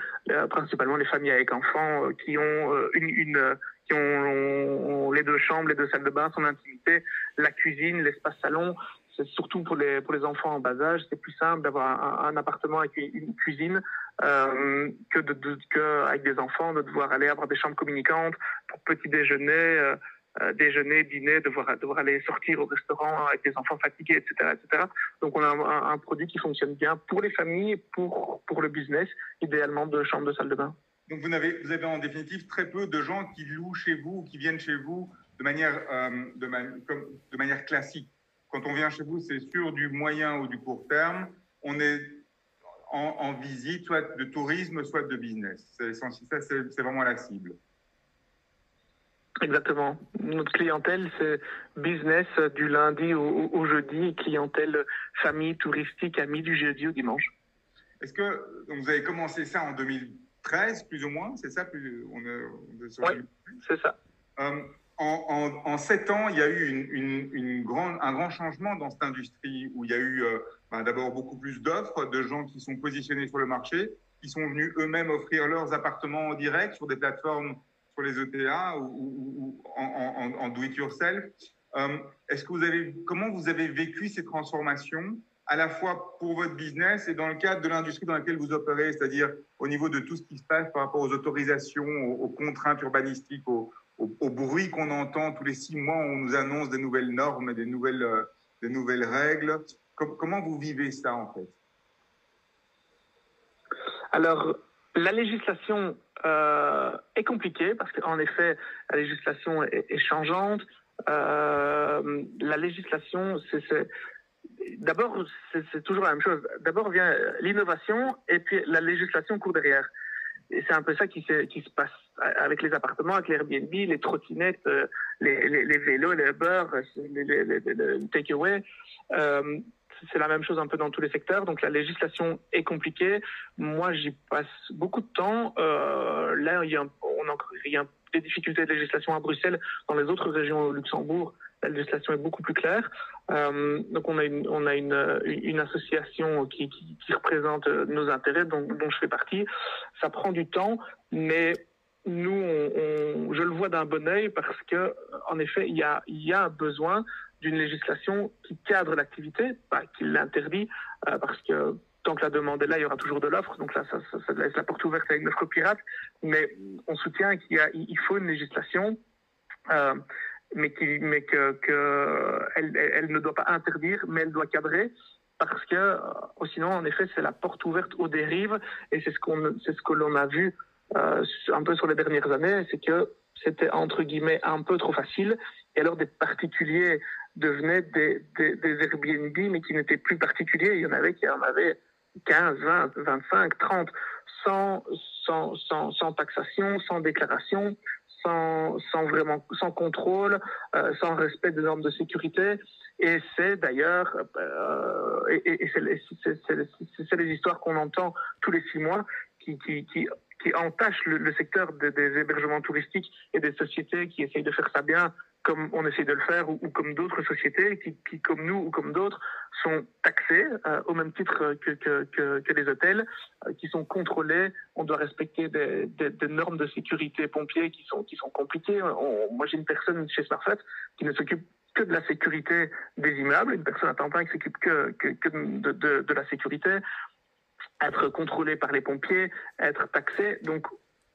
principalement les familles avec enfants qui ont une, une qui ont, ont, les deux chambres, les deux salles de bain, son intimité, la cuisine, l'espace salon, surtout pour les, pour les enfants en bas âge, c'est plus simple d'avoir un, appartement avec une cuisine euh, que, de, que avec des enfants, de devoir aller avoir des chambres communicantes pour petit déjeuner, euh, euh, déjeuner, dîner, devoir, devoir aller sortir au restaurant avec des enfants fatigués, etc. etc. Donc on a un, produit qui fonctionne bien pour les familles, pour, pour le business, idéalement de chambres de salle de bain. Donc vous avez, vous avez en définitive très peu de gens qui louent chez vous, qui viennent chez vous de manière, euh, de manière classique quand on vient chez vous, c'est sur du moyen ou du court terme. On est en, visite, soit de tourisme, soit de business. C'est, c'est vraiment la cible. Exactement. Notre clientèle, c'est business du lundi au, jeudi, clientèle famille touristique, amis du jeudi au dimanche. Est-ce que donc vous avez commencé ça en 2013, plus ou moins C'est ça plus, on Oui, c'est ça. Euh, en, sept ans, il y a eu un grand changement dans cette industrie où il y a eu euh, ben, d'abord beaucoup plus d'offres, de gens qui sont positionnés sur le marché, qui sont venus eux-mêmes offrir leurs appartements en direct sur des plateformes sur les ETA ou, en, do-it-yourself. Euh, est-ce que vous avez, comment vous avez vécu ces transformations à la fois pour votre business et dans le cadre de l'industrie dans laquelle vous opérez, c'est-à-dire au niveau de tout ce qui se passe par rapport aux autorisations, aux, contraintes urbanistiques, au, bruit qu'on entend tous les six mois, on nous annonce des nouvelles normes, des nouvelles, euh, des nouvelles règles. comment vous vivez ça en fait? Alors, la législation euh, est compliquée parce qu'en effet, la législation est, changeante. Euh, la législation, c'est d'abord, c'est toujours la même chose. D'abord vient l'innovation et puis la législation court derrière. C'est un peu ça qui, se passe avec les appartements, avec les Airbnb, les trottinettes, euh, les, les, vélos, les Uber, les, les takeaway. Euh, c'est la même chose un peu dans tous les secteurs. Donc la législation est compliquée. Moi, j'y passe beaucoup de temps. Euh, là, il y, a, il y a des difficultés de législation à Bruxelles. Dans les autres régions au Luxembourg, la législation est beaucoup plus claire. Euh, donc on a une, association qui, représente nos intérêts, dont, je fais partie. Ça prend du temps, mais nous, je le vois d'un bon oeil parce que, en effet, il y a, besoin d'une législation qui cadre l'activité, pas qui l'interdit, euh, parce que tant que la demande est là, il y aura toujours de l'offre. Donc là, ça, laisse la porte ouverte avec l'offre pirate. Mais on soutient qu'il il faut une législation, euh, mais, qui, ne doit pas interdire, mais elle doit cadrer. Parce que euh, sinon, en effet, c'est la porte ouverte aux dérives. Et c'est ce qu'on, c'est ce que l'on a vu euh, un peu sur les dernières années, c'est que c'était entre guillemets un peu trop facile. Et alors des particuliers devenaient des, des, des Airbnb, mais qui n'étaient plus particuliers. Il y en avait qui en avaient 15, 20, 25, 30, sans, sans, sans, sans taxation, sans déclaration, sans, vraiment, sans contrôle, euh, sans respect des normes de sécurité. Et c'est d'ailleurs, euh, et, c'est les histoires qu'on entend tous les six mois qui, entachent le secteur des hébergements touristiques et des sociétés qui essayent de faire ça bien comme on essaie de le faire, ou, comme d'autres sociétés qui, qui, comme nous ou comme d'autres, sont taxées euh, au même titre que, que, que, que les hôtels, euh, qui sont contrôlés. On doit respecter des, des, des, normes de sécurité pompiers qui sont, qui sont compliquées. moi, j'ai une personne chez Smartfat qui ne s'occupe que de la sécurité des immeubles, une personne à temps plein qui s'occupe que, que, que de, de, de, la sécurité, être contrôlé par les pompiers, être taxé. Donc,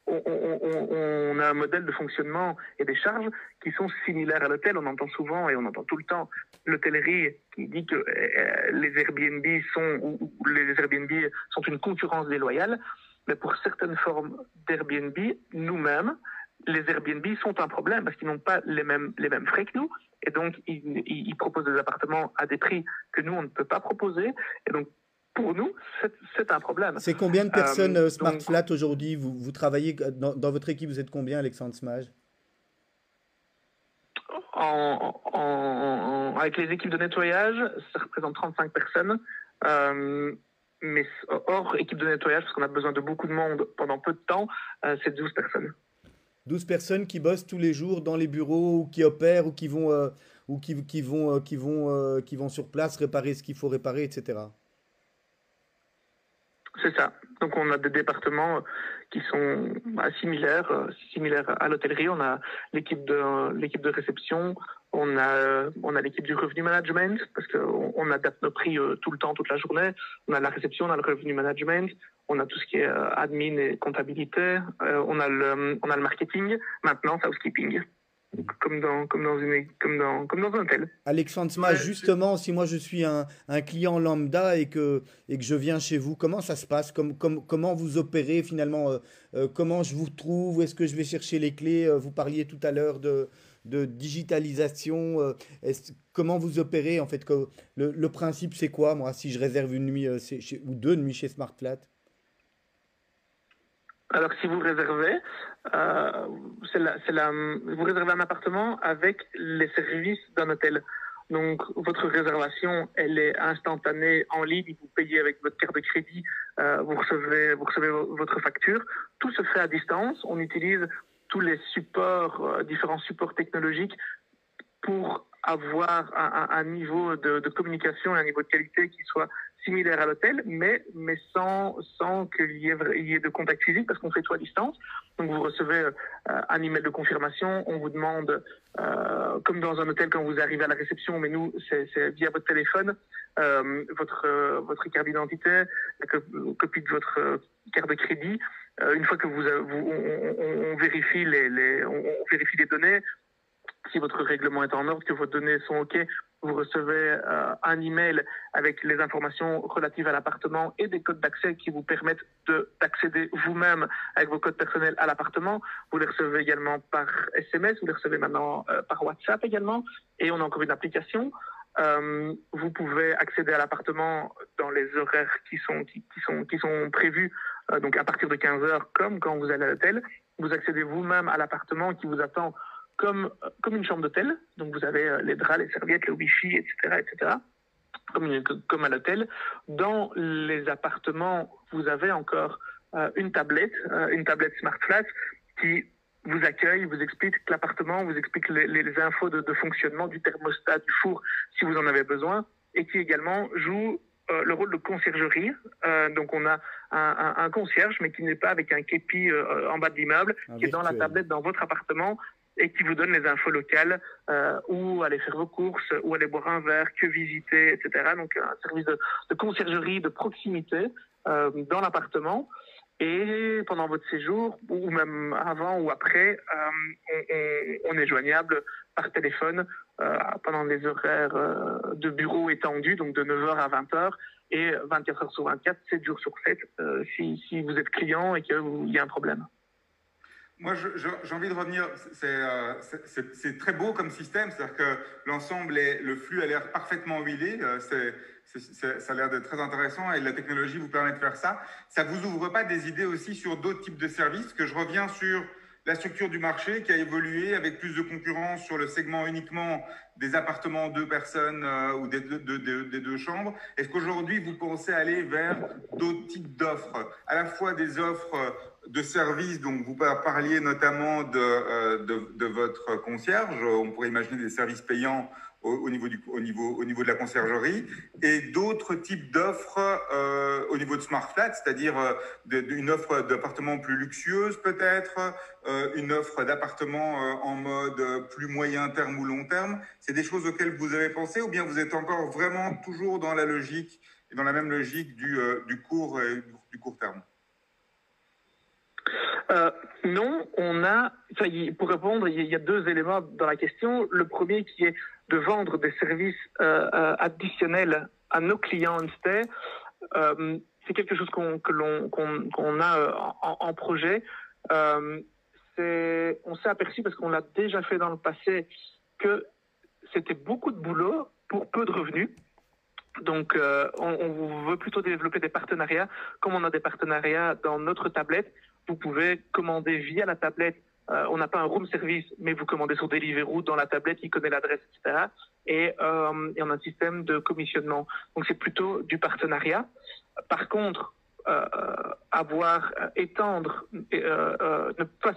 on, a un modèle de fonctionnement et des charges qui sont similaires à l'hôtel. On entend souvent et on entend tout le temps l'hôtellerie qui dit que euh, les Airbnb sont les Airbnb sont une concurrence déloyale. Mais pour certaines formes d'Airbnb, nous-mêmes, les Airbnb sont un problème parce qu'ils n'ont pas les mêmes, les mêmes frais que nous. Et donc, ils, ils, proposent des appartements à des prix que nous, on ne peut pas proposer. Et donc, pour nous, c'est un problème. C'est combien de personnes euh, Smart Flat aujourd'hui vous, vous, travaillez dans, dans, votre équipe, vous êtes combien, Alexandre Smage? En, en, avec les équipes de nettoyage, ça représente 35 personnes. Euh, mais hors équipe de nettoyage, parce qu'on a besoin de beaucoup de monde pendant peu de temps, euh, c'est 12 personnes. 12 personnes qui bossent tous les jours dans les bureaux ou qui opèrent ou qui vont, euh, ou qui, qui vont, euh, qui, vont, euh, qui vont sur place réparer ce qu'il faut réparer, etc. C'est ça. Donc on a des départements qui sont bah, similaires, euh, similaires à l'hôtellerie. On a l'équipe de l'équipe de réception, on a on a l'équipe du revenu management parce qu'on on adapte nos prix euh, tout le temps, toute la journée. On a la réception, on a le revenu management, on a tout ce qui est euh, admin et comptabilité, on a le on a le marketing, maintenance, housekeeping comme dans, comme dans, une, comme dans, comme dans un hôtel. Alexandre Sma, justement, si moi je suis un, un, client lambda et que, et que je viens chez vous, comment ça se passe? Comme, comme, Comment vous opérez finalement euh, euh, Comment je vous trouve? Où est-ce que je vais chercher les clés? Euh, Vous parliez tout à l'heure de, de digitalisation. Euh, comment vous opérez en fait? Que, le, le, principe c'est quoi moi si je réserve une nuit chez, ou deux nuits chez SmartFlat? Alors, si vous réservez, euh, la, la, vous réservez un appartement avec les services d'un hôtel. Donc, votre réservation, elle est instantanée en ligne. Vous payez avec votre carte de crédit, euh, vous recevez, vous recevez votre facture. Tout se fait à distance. On utilise tous les supports, euh, différents supports technologiques pour avoir un, niveau de, communication et un niveau de qualité qui soit similaire à l'hôtel, mais, mais sans, sans qu'il y, ait de contact physique parce qu'on fait tout à distance. Donc vous recevez euh, un email de confirmation, on vous demande, euh, comme dans un hôtel quand vous arrivez à la réception, mais nous c'est via votre téléphone, euh, votre, euh, votre carte d'identité, la copie de votre carte de crédit. une fois que vous, on, vérifie les, on vérifie les données, si votre règlement est en ordre, que vos données sont OK, vous recevez euh, un email avec les informations relatives à l'appartement et des codes d'accès qui vous permettent d'accéder vous-même avec vos codes personnels à l'appartement. Vous les recevez également par SMS, vous les recevez maintenant euh, par WhatsApp également. Et on a encore une application. Euh, vous pouvez accéder à l'appartement dans les horaires qui sont, qui, sont, qui sont prévus, euh, donc à partir de 15 heures, comme quand vous allez à l'hôtel. Vous accédez vous-même à l'appartement qui vous attend comme, comme une chambre d'hôtel. Donc vous avez euh, les draps, les serviettes, le wifi, etc., etc. Comme, comme à l'hôtel. Dans les appartements, vous avez encore euh, une tablette, euh, une tablette Smart Flat qui vous accueille, vous explique l'appartement, vous explique les, les infos de, de, fonctionnement du thermostat, du four, si vous en avez besoin, et qui également joue euh, le rôle de conciergerie. Euh, donc on a un, un, un concierge, mais qui n'est pas avec un képi euh, en bas de l'immeuble, qui est dans la tablette dans votre appartement et qui vous donne les infos locales, euh, où aller faire vos courses, où aller boire un verre, que visiter, etc. Donc un service de, conciergerie de proximité euh, dans l'appartement. Et pendant votre séjour, ou même avant ou après, euh, on, est joignable par téléphone euh, pendant les horaires de bureau étendus, donc de 9h à 20h, et 24 heures sur 24, 7 jours sur 7, euh, si, si vous êtes client et qu'il y a un problème. Moi, j'ai envie de revenir. Euh, c'est très beau comme système, c'est-à-dire que l'ensemble, le flux a l'air parfaitement huilé. Euh, ça a l'air d'être très intéressant et la technologie vous permet de faire ça. Ça vous ouvre pas des idées aussi sur d'autres types de services Que je reviens sur la structure du marché qui a évolué avec plus de concurrence sur le segment uniquement des appartements deux personnes euh, ou des deux, chambres. Est-ce qu'aujourd'hui, vous pensez aller vers d'autres types d'offres, à la fois des offres de services, donc vous parliez notamment euh, de, de, votre concierge, on pourrait imaginer des services payants au, au, niveau, du, au, niveau, au niveau de la conciergerie, et d'autres types d'offres euh, au niveau de Smart Flat, c'est-à-dire euh, une offre d'appartement plus luxueuse peut-être, euh, une offre d'appartement euh, en mode plus moyen terme ou long terme. C'est des choses auxquelles vous avez pensé, ou bien vous êtes encore vraiment toujours dans la logique, dans la même logique du, du, court, du court terme? Euh, non, on a, pour répondre, il y a deux éléments dans la question. Le premier qui est de vendre des services euh, euh additionnels à nos clients Stay. Euh, c'est quelque chose qu'on que l'on qu'on qu'on a euh, en, en, projet. Euh, c'est, on s'est aperçu parce qu'on l'a déjà fait dans le passé que c'était beaucoup de boulot pour peu de revenus. Donc, euh, on, on, veut plutôt développer des partenariats. Comme on a des partenariats dans notre tablette, vous pouvez commander via la tablette. Euh, on n'a pas un room service, mais vous commandez sur Deliveroo dans la tablette qui connaît l'adresse, etc. Et, euh, et, on a un système de commissionnement. Donc, c'est plutôt du partenariat. Par contre, euh, avoir, étendre, ne pas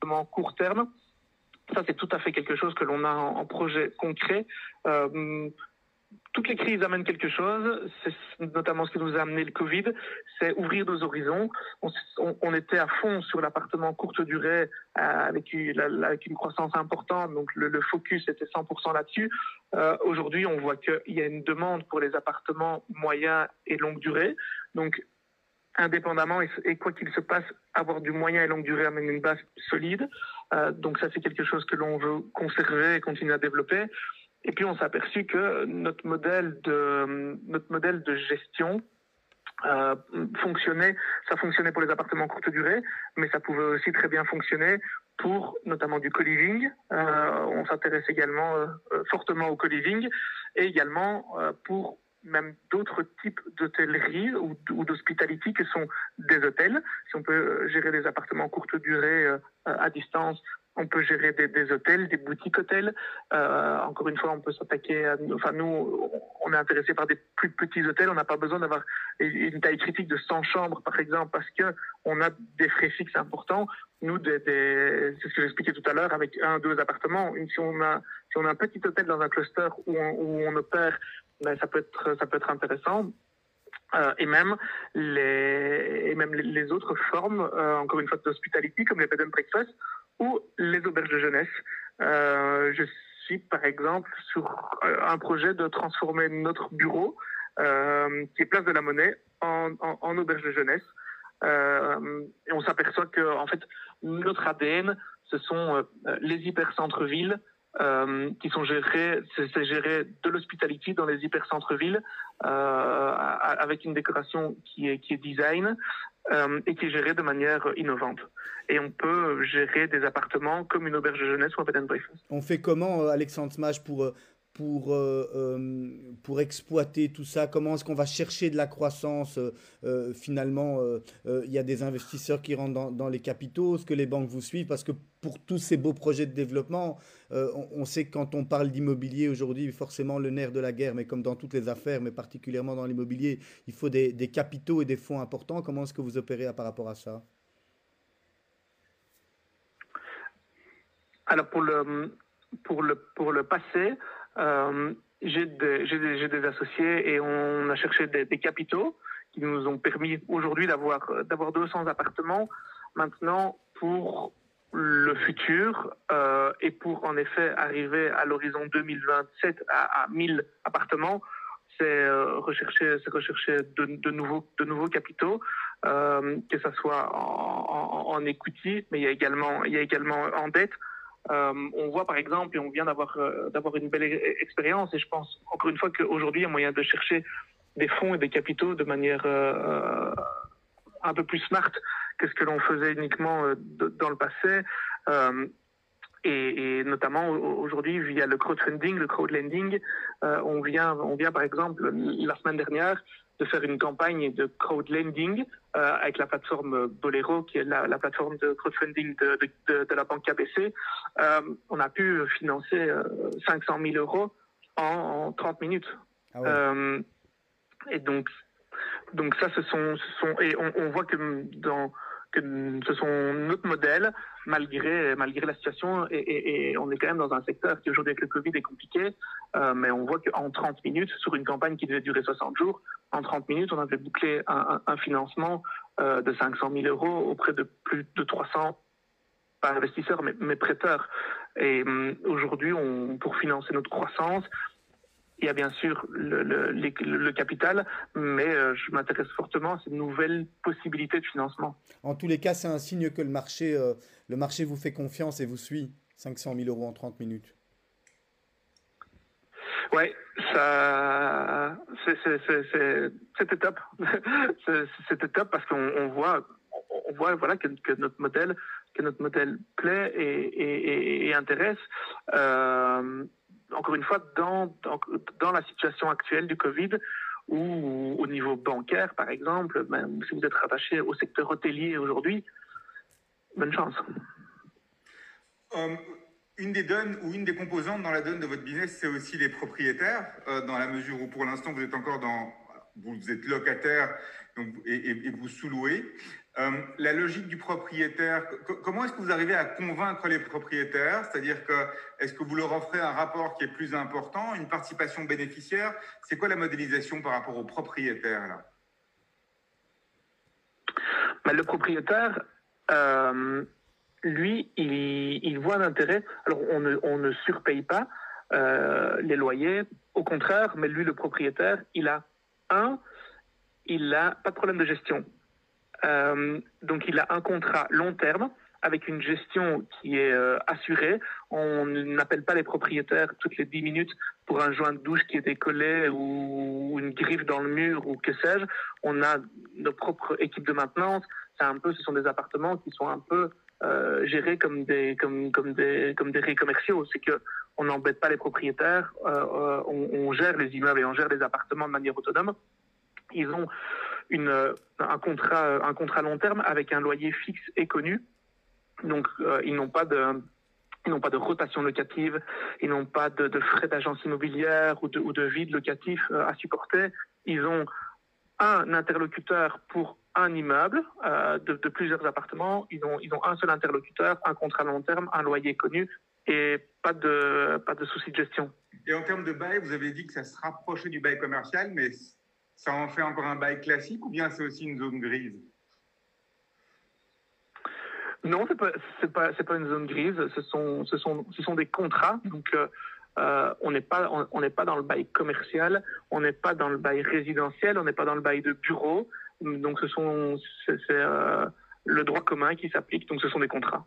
seulement court terme, ça, c'est tout à fait quelque chose que l'on a en, en projet concret. Toutes les crises amènent quelque chose, c'est notamment ce qui nous a amené le Covid, c'est ouvrir nos horizons. On, était à fond sur l'appartement courte durée euh, avec, une, croissance importante, donc le, focus était 100% là-dessus. Euh, Aujourd'hui, on voit qu'il y a une demande pour les appartements moyens et longue durée. Donc, indépendamment, et, et quoi qu'il se passe, avoir du moyen et longue durée amène une base solide. Euh, donc ça, c'est quelque chose que l'on veut conserver et continuer à développer. Et puis on s'est aperçu que notre modèle de notre modèle de gestion euh, fonctionnait, ça fonctionnait pour les appartements courte durée, mais ça pouvait aussi très bien fonctionner pour notamment du co-living. Euh, on s'intéresse également euh, fortement au co-living et également pour même d'autres types d'hôtellerie ou, ou d'hospitality que sont des hôtels. Si on peut gérer des appartements courte durée à distance on peut gérer des, hôtels, des boutiques hôtels. Euh, encore une fois, on peut s'attaquer. Enfin, nous, on est intéressé par des plus petits hôtels. On n'a pas besoin d'avoir une taille critique de 100 chambres, par exemple, parce que on a des frais fixes importants. Nous, c'est ce que j'expliquais tout à l'heure, avec un, deux appartements. Si on a, si on a un petit hôtel dans un cluster où on, opère, ben, ça peut être, ça peut être intéressant. Euh, et même les et même les, autres formes, euh, encore une fois, d'hospitality comme les bed and breakfast ou les auberges de jeunesse. Euh, je suis par exemple sur un projet de transformer notre bureau, qui est place de la Monnaie, en, en, en auberge de jeunesse. et on s'aperçoit que en fait notre ADN, ce sont les hyper centres-villes euh, qui sont gérés, c'est géré de l'hospitality dans les hyper centres-villes euh, avec une décoration qui est, qui est design euh, et qui est gérée de manière innovante. Et on peut gérer des appartements comme une auberge de jeunesse ou un bed and breakfast. On fait comment, Alexandre Smash, pour pour, euh, euh, pour exploiter tout ça? Comment est-ce qu'on va chercher de la croissance euh, Finalement, il y a des investisseurs qui rentrent dans, les capitaux. Est-ce que les banques vous suivent? Parce que pour tous ces beaux projets de développement, on, sait que quand on parle d'immobilier aujourd'hui, forcément le nerf de la guerre, mais comme dans toutes les affaires, mais particulièrement dans l'immobilier, il faut des, des, capitaux et des fonds importants. Comment est-ce que vous opérez par rapport à ça? Alors pour le, pour le, pour le passé, j'ai des, associés et on a cherché des, capitaux qui nous ont permis aujourd'hui d'avoir d'avoir 200 appartements. Maintenant, pour le futur euh, et pour en effet arriver à l'horizon 2027 à, à 1000 appartements, c'est euh, rechercher, c'est rechercher de, nouveaux, capitaux, euh, que ça soit en, en, equity, mais il y a également en dette. Euh, on voit par exemple, et on vient d'avoir euh, d'avoir une belle e-, expérience, et je pense encore une fois qu'aujourd'hui, il y a moyen de chercher des fonds et des capitaux de manière euh, un peu plus smart que ce que l'on faisait uniquement dans le passé. Et, notamment aujourd'hui via le crowdfunding, le crowdlending, on vient, on vient par exemple la semaine dernière de faire une campagne de crowdlending euh, avec la plateforme Bolero, qui est la, la plateforme de crowdfunding de, de, de, la banque KBC. Euh, on a pu financer 500 000 euros en, en 30 minutes. Ah ouais. et donc, donc ça, ce sont, ce sont et on, on voit que dans que ce sont notre modèle, malgré, malgré la situation. Et, on est quand même dans un secteur qui aujourd'hui avec le Covid est compliqué, euh, mais on voit qu'en 30 minutes, sur une campagne qui devait durer 60 jours, en 30 minutes, on avait bouclé un, financement euh, de 500 000 euros auprès de plus de 300 pas investisseurs, mais, mais prêteurs. Et hum, aujourd'hui, on, pour financer notre croissance, il y a bien sûr le, le, le capital, mais euh, je m'intéresse fortement à ces nouvelles possibilités de financement. En tous les cas, c'est un signe que le marché, euh, le marché vous fait confiance et vous suit. 500 000 euros en 30 minutes. Ouais, ça, c'était top. c'était top parce qu'on on voit, on voit voilà que, que, notre modèle, que notre modèle plaît et, et, et, et intéresse. Euh, encore une fois, dans, dans, la situation actuelle du Covid, ou au niveau bancaire, par exemple, ben, si vous êtes rattaché au secteur hôtelier aujourd'hui, bonne chance. Um, une des donnes ou une des composantes dans la donne de votre business, c'est aussi les propriétaires, euh, dans la mesure où pour l'instant vous êtes encore dans, vous êtes locataire et, vous sous-louez. Euh, la logique du propriétaire, comment est-ce que vous arrivez à convaincre les propriétaires? C'est-à-dire que est-ce que vous leur offrez un rapport qui est plus important, une participation bénéficiaire? C'est quoi la modélisation par rapport aux propriétaires là? Ben, Le propriétaire, euh, lui, il, voit l'intérêt. Alors, on ne, on ne surpaye pas euh, les loyers, au contraire, mais lui, le propriétaire, il a un, il n'a pas de problème de gestion. Euh, donc il a un contrat long terme avec une gestion qui est euh, assurée. On n'appelle pas les propriétaires toutes les 10 minutes pour un joint de douche qui est décollé ou une griffe dans le mur ou que sais-je. On a nos propres équipes de maintenance. C'est un peu, ce sont des appartements qui sont un peu euh, gérés comme des comme des comme des commerciaux. C'est que on n'embête pas les propriétaires. On, on gère les immeubles et on gère les appartements de manière autonome. Ils ont un, contrat, un contrat long terme avec un loyer fixe et connu. Donc, euh, ils n'ont pas de, Ils n'ont pas de rotation locative, ils n'ont pas de, frais d'agence immobilière ou de, de vide locatif euh, à supporter. Ils ont un interlocuteur pour un immeuble euh, de, plusieurs appartements. Ils ont, ils ont un seul interlocuteur, un contrat long terme, un loyer connu et pas de, pas de souci de gestion. Et en termes de bail, vous avez dit que ça se rapprochait du bail commercial, mais ça en fait encore un bail classique ou bien c'est aussi une zone grise? Non, c'est pas c'est pas c'est pas une zone grise. Ce sont ce sont ce sont des contrats. Donc euh, euh on n'est pas on n'est pas dans le bail commercial, on n'est pas dans le bail résidentiel, on n'est pas dans le bail de bureau. Donc ce sont c'est euh, le droit commun qui s'applique. Donc ce sont des contrats.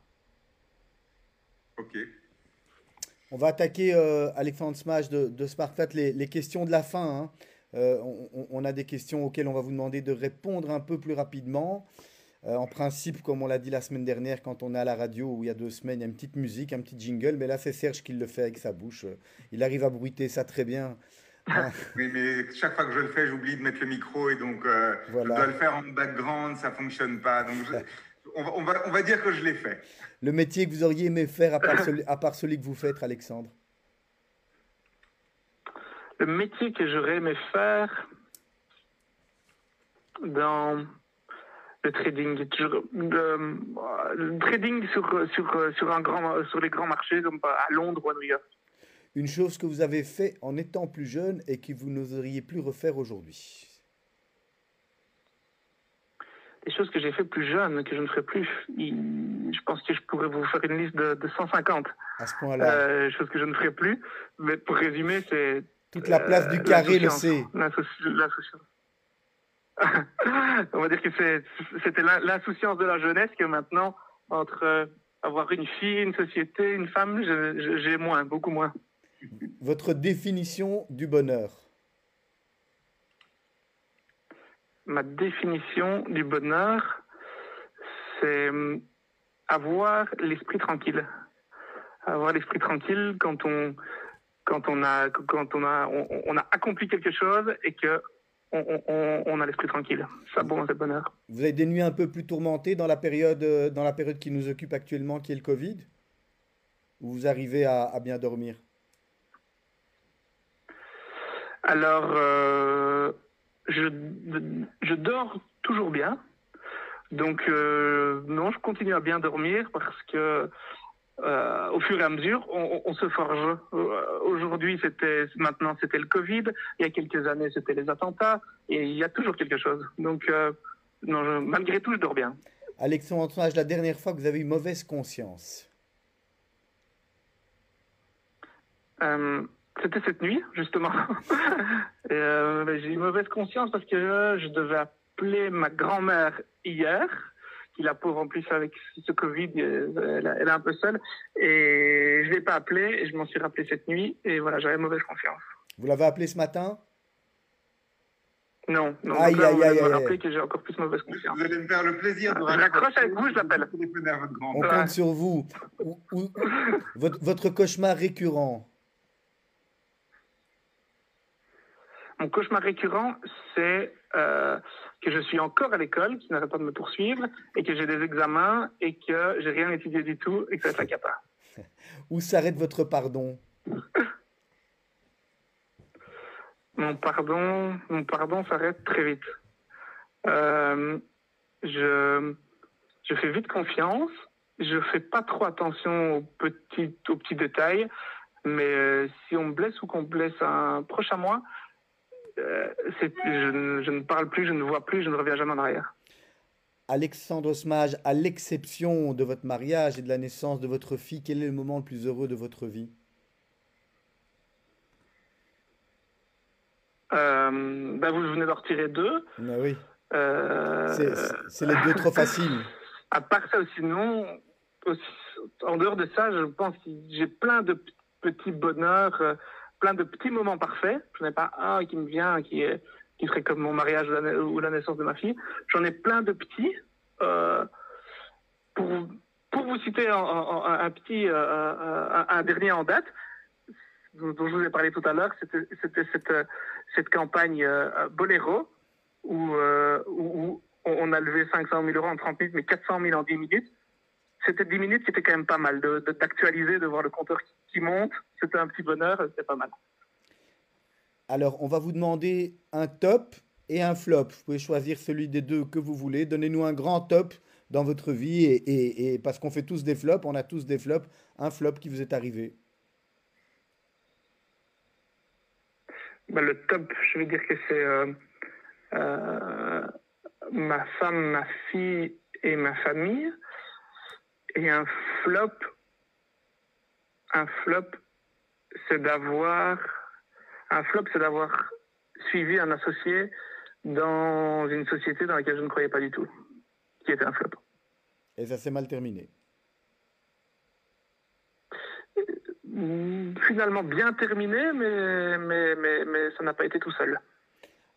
Ok. On va attaquer euh, Alexandre Smash de, de SmartFat les, les, questions de la fin. Hein. Euh, on, on, a des questions auxquelles on va vous demander de répondre un peu plus rapidement. Euh, en principe, comme on l'a dit la semaine dernière, quand on est à la radio, où il y a deux semaines, il y a une petite musique, un petit jingle, mais là c'est Serge qui le fait avec sa bouche. Il arrive à bruiter ça très bien. oui, mais chaque fois que je le fais, j'oublie de mettre le micro et donc euh, je dois le faire en background, ça fonctionne pas. Donc on, va, on, va, dire que je l'ai fait. Le métier que vous auriez aimé faire à part celui, à part celui que vous faites, Alexandre? Le métier que j'aurais aimé faire dans le trading. Le, trading sur, sur, sur, un grand, sur les grands marchés, comme à Londres ou à New York. Une chose que vous avez fait en étant plus jeune et que vous n'oseriez plus refaire aujourd'hui Des choses que j'ai fait plus jeune, que je ne ferai plus. Je pense que je pourrais vous faire une liste de, 150. À ce point-là. Euh, choses que je ne ferai plus. Mais pour résumer, c'est. Toute la place du euh, carré le sait. On va dire que c'était l'insouciance de la jeunesse que maintenant, entre avoir une fille, une société, une femme, j'ai moins, beaucoup moins. Votre définition du bonheur Ma définition du bonheur, c'est euh, avoir l'esprit tranquille. Avoir l'esprit tranquille quand on, quand on a, quand on a, on a accompli quelque chose et que on, a l'esprit tranquille. Ça, bon, c'est bonheur. Vous avez des nuits un peu plus tourmentées dans la période, dans la période qui nous occupe actuellement, qui est le Covid? Ou vous arrivez à, bien dormir? Alors, euh, je, je, dors toujours bien. Donc, euh, non, je continue à bien dormir parce que euh, au fur et à mesure, on, se forge. Euh, aujourd'hui, c'était maintenant c'était le Covid. Il y a quelques années, c'était les attentats. Et il y a toujours quelque chose. Donc, euh, non, malgré tout, je dors bien. Alexandre la dernière fois que vous avez eu mauvaise conscience C'était cette nuit, justement. J'ai eu mauvaise conscience parce que je devais appeler ma grand-mère hier qui la pauvre en plus avec ce Covid, euh, elle, est un peu seule. Et je ne l'ai pas appelée et je m'en suis rappelé cette nuit et voilà, j'avais mauvaise confiance. Vous l'avez appelé ce matin? Non, non. Aïe, aïe, aïe, me rappeler que j'ai encore plus mauvaise confiance. Vous allez me faire le plaisir de Je raccroche avec vous, je l'appelle. On compte sur vous. votre, votre cauchemar récurrent Mon cauchemar récurrent, c'est euh, que je suis encore à l'école, qui n'arrête pas de me poursuivre, et que j'ai des examens, et que j'ai rien étudié du tout, et que ça va être la cata. Où s'arrête votre pardon? Mon pardon, mon pardon s'arrête très vite. Euh, je, je fais vite confiance. Je fais pas trop attention aux petits, aux petits détails. Mais euh, si on me blesse ou qu'on blesse un proche à moi, euh, je, ne parle plus, je ne vois plus, je ne reviens jamais en arrière. Alexandre Smage, à l'exception de votre mariage et de la naissance de votre fille, quel est le moment le plus heureux de votre vie? Euh, ben Vous venez d'en retirer deux. Ben oui. Euh, c'est les deux trop faciles. À part ça, sinon, en dehors de ça, je pense que j'ai plein de petits bonheurs plein de petits moments parfaits. Je n'en ai pas un qui me vient, qui, est, qui serait comme mon mariage ou la naissance de ma fille. J'en ai plein de petits. Euh, pour, pour vous citer un, petit, euh, un, dernier en date, dont je vous ai parlé tout à l'heure, c'était cette, cette campagne euh, Bolero, où, où, on a levé 500 000 euros en 30 minutes, mais 400 000 en 10 minutes. C'était 10 minutes qui étaient quand même pas mal. D'actualiser, de, de, voir le compteur qui, monte, c'était un petit bonheur, c'était pas mal. Alors, on va vous demander un top et un flop. Vous pouvez choisir celui des deux que vous voulez. Donnez-nous un grand top dans votre vie, et, et, parce qu'on fait tous des flops, on a tous des flops, un flop qui vous est arrivé. Bah, le top, je veux dire que c'est euh, euh, ma femme, ma fille et ma famille. Et un flop, un flop, c'est d'avoir, un flop, c'est d'avoir suivi un associé dans une société dans laquelle je ne croyais pas du tout, qui était un flop. Et ça s'est mal terminé. Finalement bien terminé, mais, mais, mais, mais ça n'a pas été tout seul.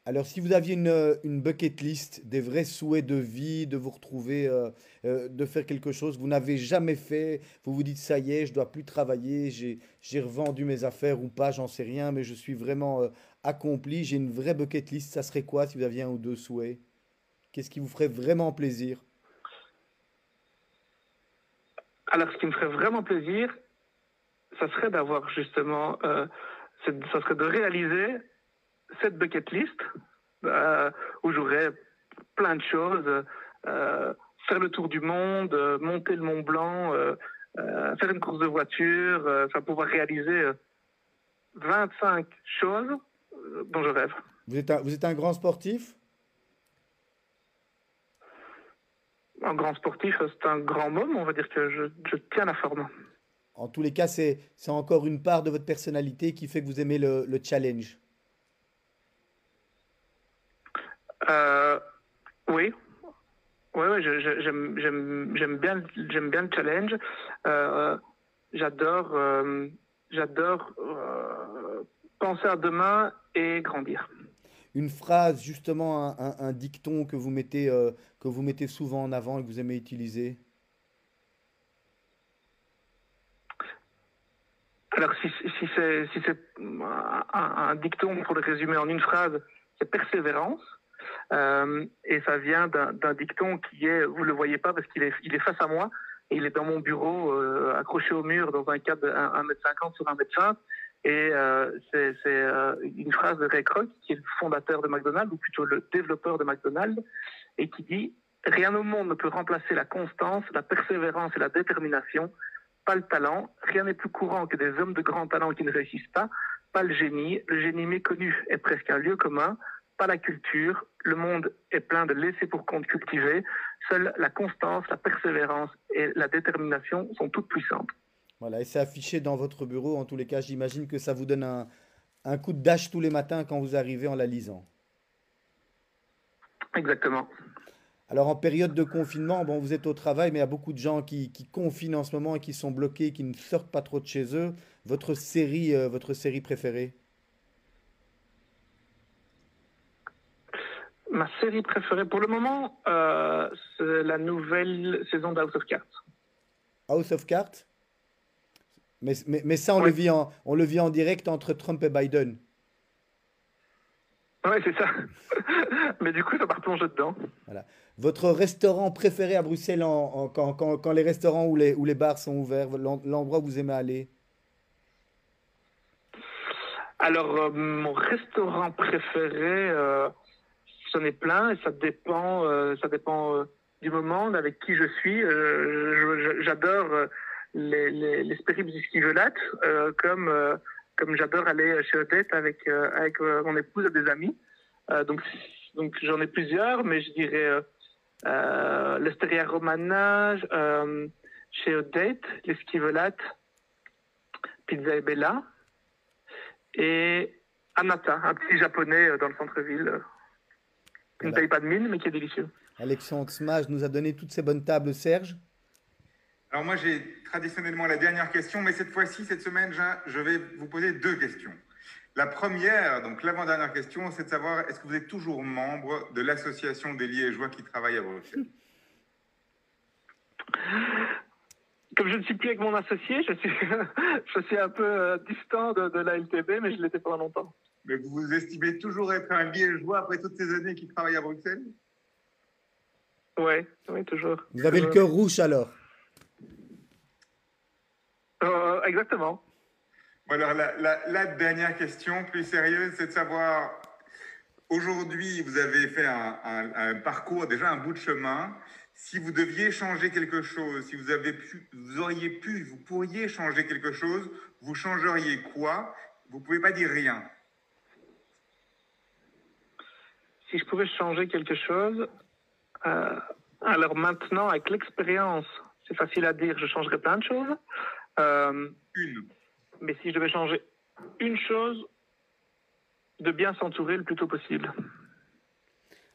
Alors, si vous aviez une, une, bucket list, des vrais souhaits de vie, de vous retrouver, euh, euh, de faire quelque chose que vous n'avez jamais fait, vous vous dites ça y est, je dois plus travailler, j'ai revendu mes affaires ou pas, j'en sais rien, mais je suis vraiment euh, accompli, j'ai une vraie bucket list, ça serait quoi si vous aviez un ou deux souhaits? Qu'est-ce qui vous ferait vraiment plaisir? Alors, ce qui me ferait vraiment plaisir, ça serait d'avoir justement, ça serait de réaliser cette bucket list euh, où j'aurais plein de choses, euh, faire le tour du monde, euh, monter le Mont Blanc, faire une course de voiture, enfin pouvoir réaliser 25 choses dont je rêve. Vous êtes un, vous êtes un grand sportif? Un grand sportif, c'est un grand mais on va dire que je, je tiens la forme. En tous les cas, c'est encore une part de votre personnalité qui fait que vous aimez le, le challenge. Euh, oui. Oui, ouais, j'aime bien, bien le challenge. Euh, j'adore euh, j'adore euh, penser à demain et grandir. Une phrase, justement, un, un, dicton que vous, mettez, que vous mettez souvent en avant et que vous aimez utiliser? Alors, si, si c'est si un, un dicton, pour le résumer en une phrase, c'est persévérance. Euh, et ça vient d'un dicton qui est, vous le voyez pas parce qu'il est, il est face à moi, il est dans mon bureau, euh, accroché au mur dans un cadre de 1m50 sur 1m20. Et euh, c'est une phrase de Ray Kroc, qui est le fondateur de McDonald's, ou plutôt le développeur de McDonald's, et qui dit Rien au monde ne peut remplacer la constance, la persévérance et la détermination, pas le talent. Rien n'est plus courant que des hommes de grand talent qui ne réussissent pas, pas le génie. Le génie méconnu est presque un lieu commun pas la culture. Le monde est plein de laisser pour compte cultivés. Seule la constance, la persévérance et la détermination sont toutes puissantes. Voilà, et c'est affiché dans votre bureau. En tous les cas, j'imagine que ça vous donne un, un coup de dash tous les matins quand vous arrivez en la lisant. Exactement. Alors en période de confinement, bon, vous êtes au travail, mais il y a beaucoup de gens qui, qui confinent en ce moment et qui sont bloqués, qui ne sortent pas trop de chez eux. Votre série, euh, votre série préférée? Ma série préférée pour le moment, euh, c'est la nouvelle saison d'House of Cards. House of Cards? Mais, mais, mais, ça, on, le vit en, on le vit en direct entre Trump et Biden. Oui, c'est ça. mais du coup, ça va replonger dedans. Voilà. Votre restaurant préféré à Bruxelles en, en, quand, quand, quand, les restaurants ou les, ou les bars sont ouverts, l'endroit où vous aimez aller? Alors, euh, mon restaurant préféré, euh, j'en ai plein et ça dépend, euh, ça dépend euh, du moment avec qui je suis. Euh, j'adore les, les, les du comme comme j'adore aller chez Odette avec avec mon épouse et des amis. donc donc j'en ai plusieurs, mais je dirais euh, l'Esteria Romana, chez Odette, les skivolates, Pizza et Bella et Anata, un petit japonais dans le centre-ville qui ne paye pas de mine, mais qui est délicieux. Alexandre Smash nous a donné toutes ces bonnes tables, Serge. Alors moi, j'ai traditionnellement la dernière question, mais cette fois-ci, cette semaine, je vais vous poser deux questions. La première, donc l'avant-dernière question, c'est de savoir est-ce que vous êtes toujours membre de l'association des Liégeois qui travaillent à Bruxelles? Comme je ne suis plus avec mon associé, je suis, je suis un peu euh, distant de, de la LTB, mais je l'étais pendant longtemps. Mais vous vous estimez toujours être un liégeois après toutes ces années qu'il travaille à Bruxelles? Oui, oui, toujours. Vous avez le cœur rouge alors? Exactement. alors, la, dernière question, plus sérieuse, c'est de savoir, aujourd'hui, vous avez fait un, parcours, déjà un bout de chemin. Si vous deviez changer quelque chose, si vous, avez pu, vous auriez pu, vous pourriez changer quelque chose, vous changeriez quoi? Vous ne pouvez pas dire rien. Si je pouvais changer quelque chose, euh, alors maintenant, avec l'expérience, c'est facile à dire, je changerais plein de choses. Euh, une. Mais si je devais changer une chose, de bien s'entourer le plus tôt possible.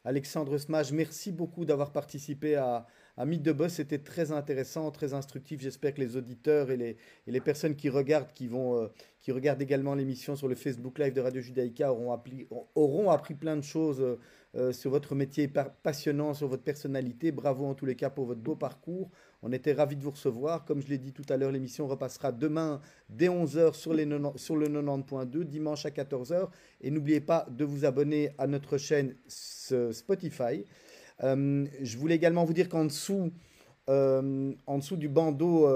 Alexandre Smage, merci beaucoup d'avoir participé à, à Mythe de Boss. C'était très intéressant, très instructif. J'espère que les auditeurs et les, et les, personnes qui regardent, qui, vont, euh, qui regardent également l'émission sur le Facebook Live de Radio Judaïka auront appris, auront appris plein de choses euh, euh, sur votre métier passionnant, sur votre personnalité. Bravo en tous les cas pour votre beau parcours. On était ravis de vous recevoir. Comme je l'ai dit tout à l'heure, l'émission repassera demain dès 11h sur, sur le 90.2, dimanche à 14h. Et n'oubliez pas de vous abonner à notre chaîne Spotify. Euh, je voulais également vous dire qu'en dessous, euh, en dessous du bandeau,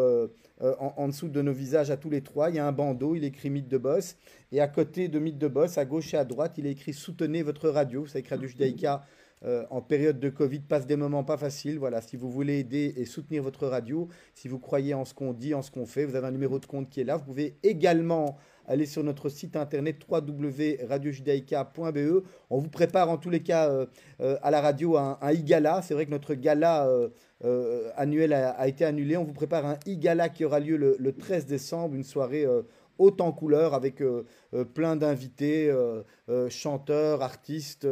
en, en, dessous de nos visages à tous les trois, il y a un bandeau, il écrit Mythe de Boss. Et à côté de Mythe de Boss, à gauche et à droite, il est écrit Soutenez votre radio. Vous savez que Radio Judaïka, euh, en période de Covid, passe des moments pas faciles. Voilà, si vous voulez aider et soutenir votre radio, si vous croyez en ce qu'on dit, en ce qu'on fait, vous avez un numéro de compte qui est là. Vous pouvez également aller sur notre site internet www.radiojudaïka.be. On vous prépare en tous les cas euh, euh, à la radio un, un e-gala. C'est vrai que notre gala annuel a, été annulé. On vous prépare un e-gala qui aura lieu le, le 13 décembre, une soirée haute en couleur avec euh, euh, plein d'invités, euh, chanteurs, artistes,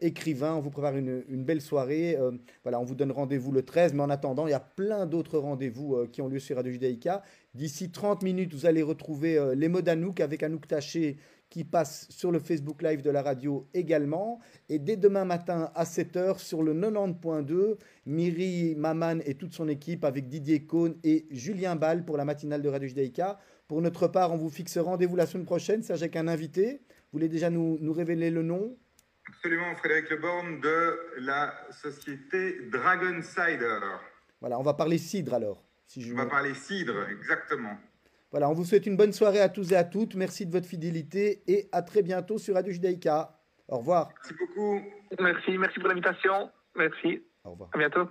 écrivains. On vous prépare une, belle soirée. on vous donne rendez-vous le 13, mais en attendant, il y a plein d'autres rendez-vous qui ont lieu sur Radio Judaïka. D'ici 30 minutes, vous allez retrouver les mots d'Anouk avec Anouk Taché qui passe sur le Facebook Live de la radio également. Et dès demain matin à 7h sur le 90.2, Miri Maman et toute son équipe avec Didier Cohn et Julien Ball pour la matinale de Radio Judaïka. Pour notre part, on vous fixe rendez-vous la semaine prochaine, c'est avec un invité. Vous voulez déjà nous, nous révéler le nom? Absolument, Frédéric Leborn de la société Dragon Cider. Voilà, on va parler cidre alors. Si je on va parler cidre, exactement. Voilà, on vous souhaite une bonne soirée à tous et à toutes. Merci de votre fidélité et à très bientôt sur Radio Judaïka. Au revoir. Merci beaucoup. Merci, merci pour l'invitation. Merci. Au revoir. À bientôt.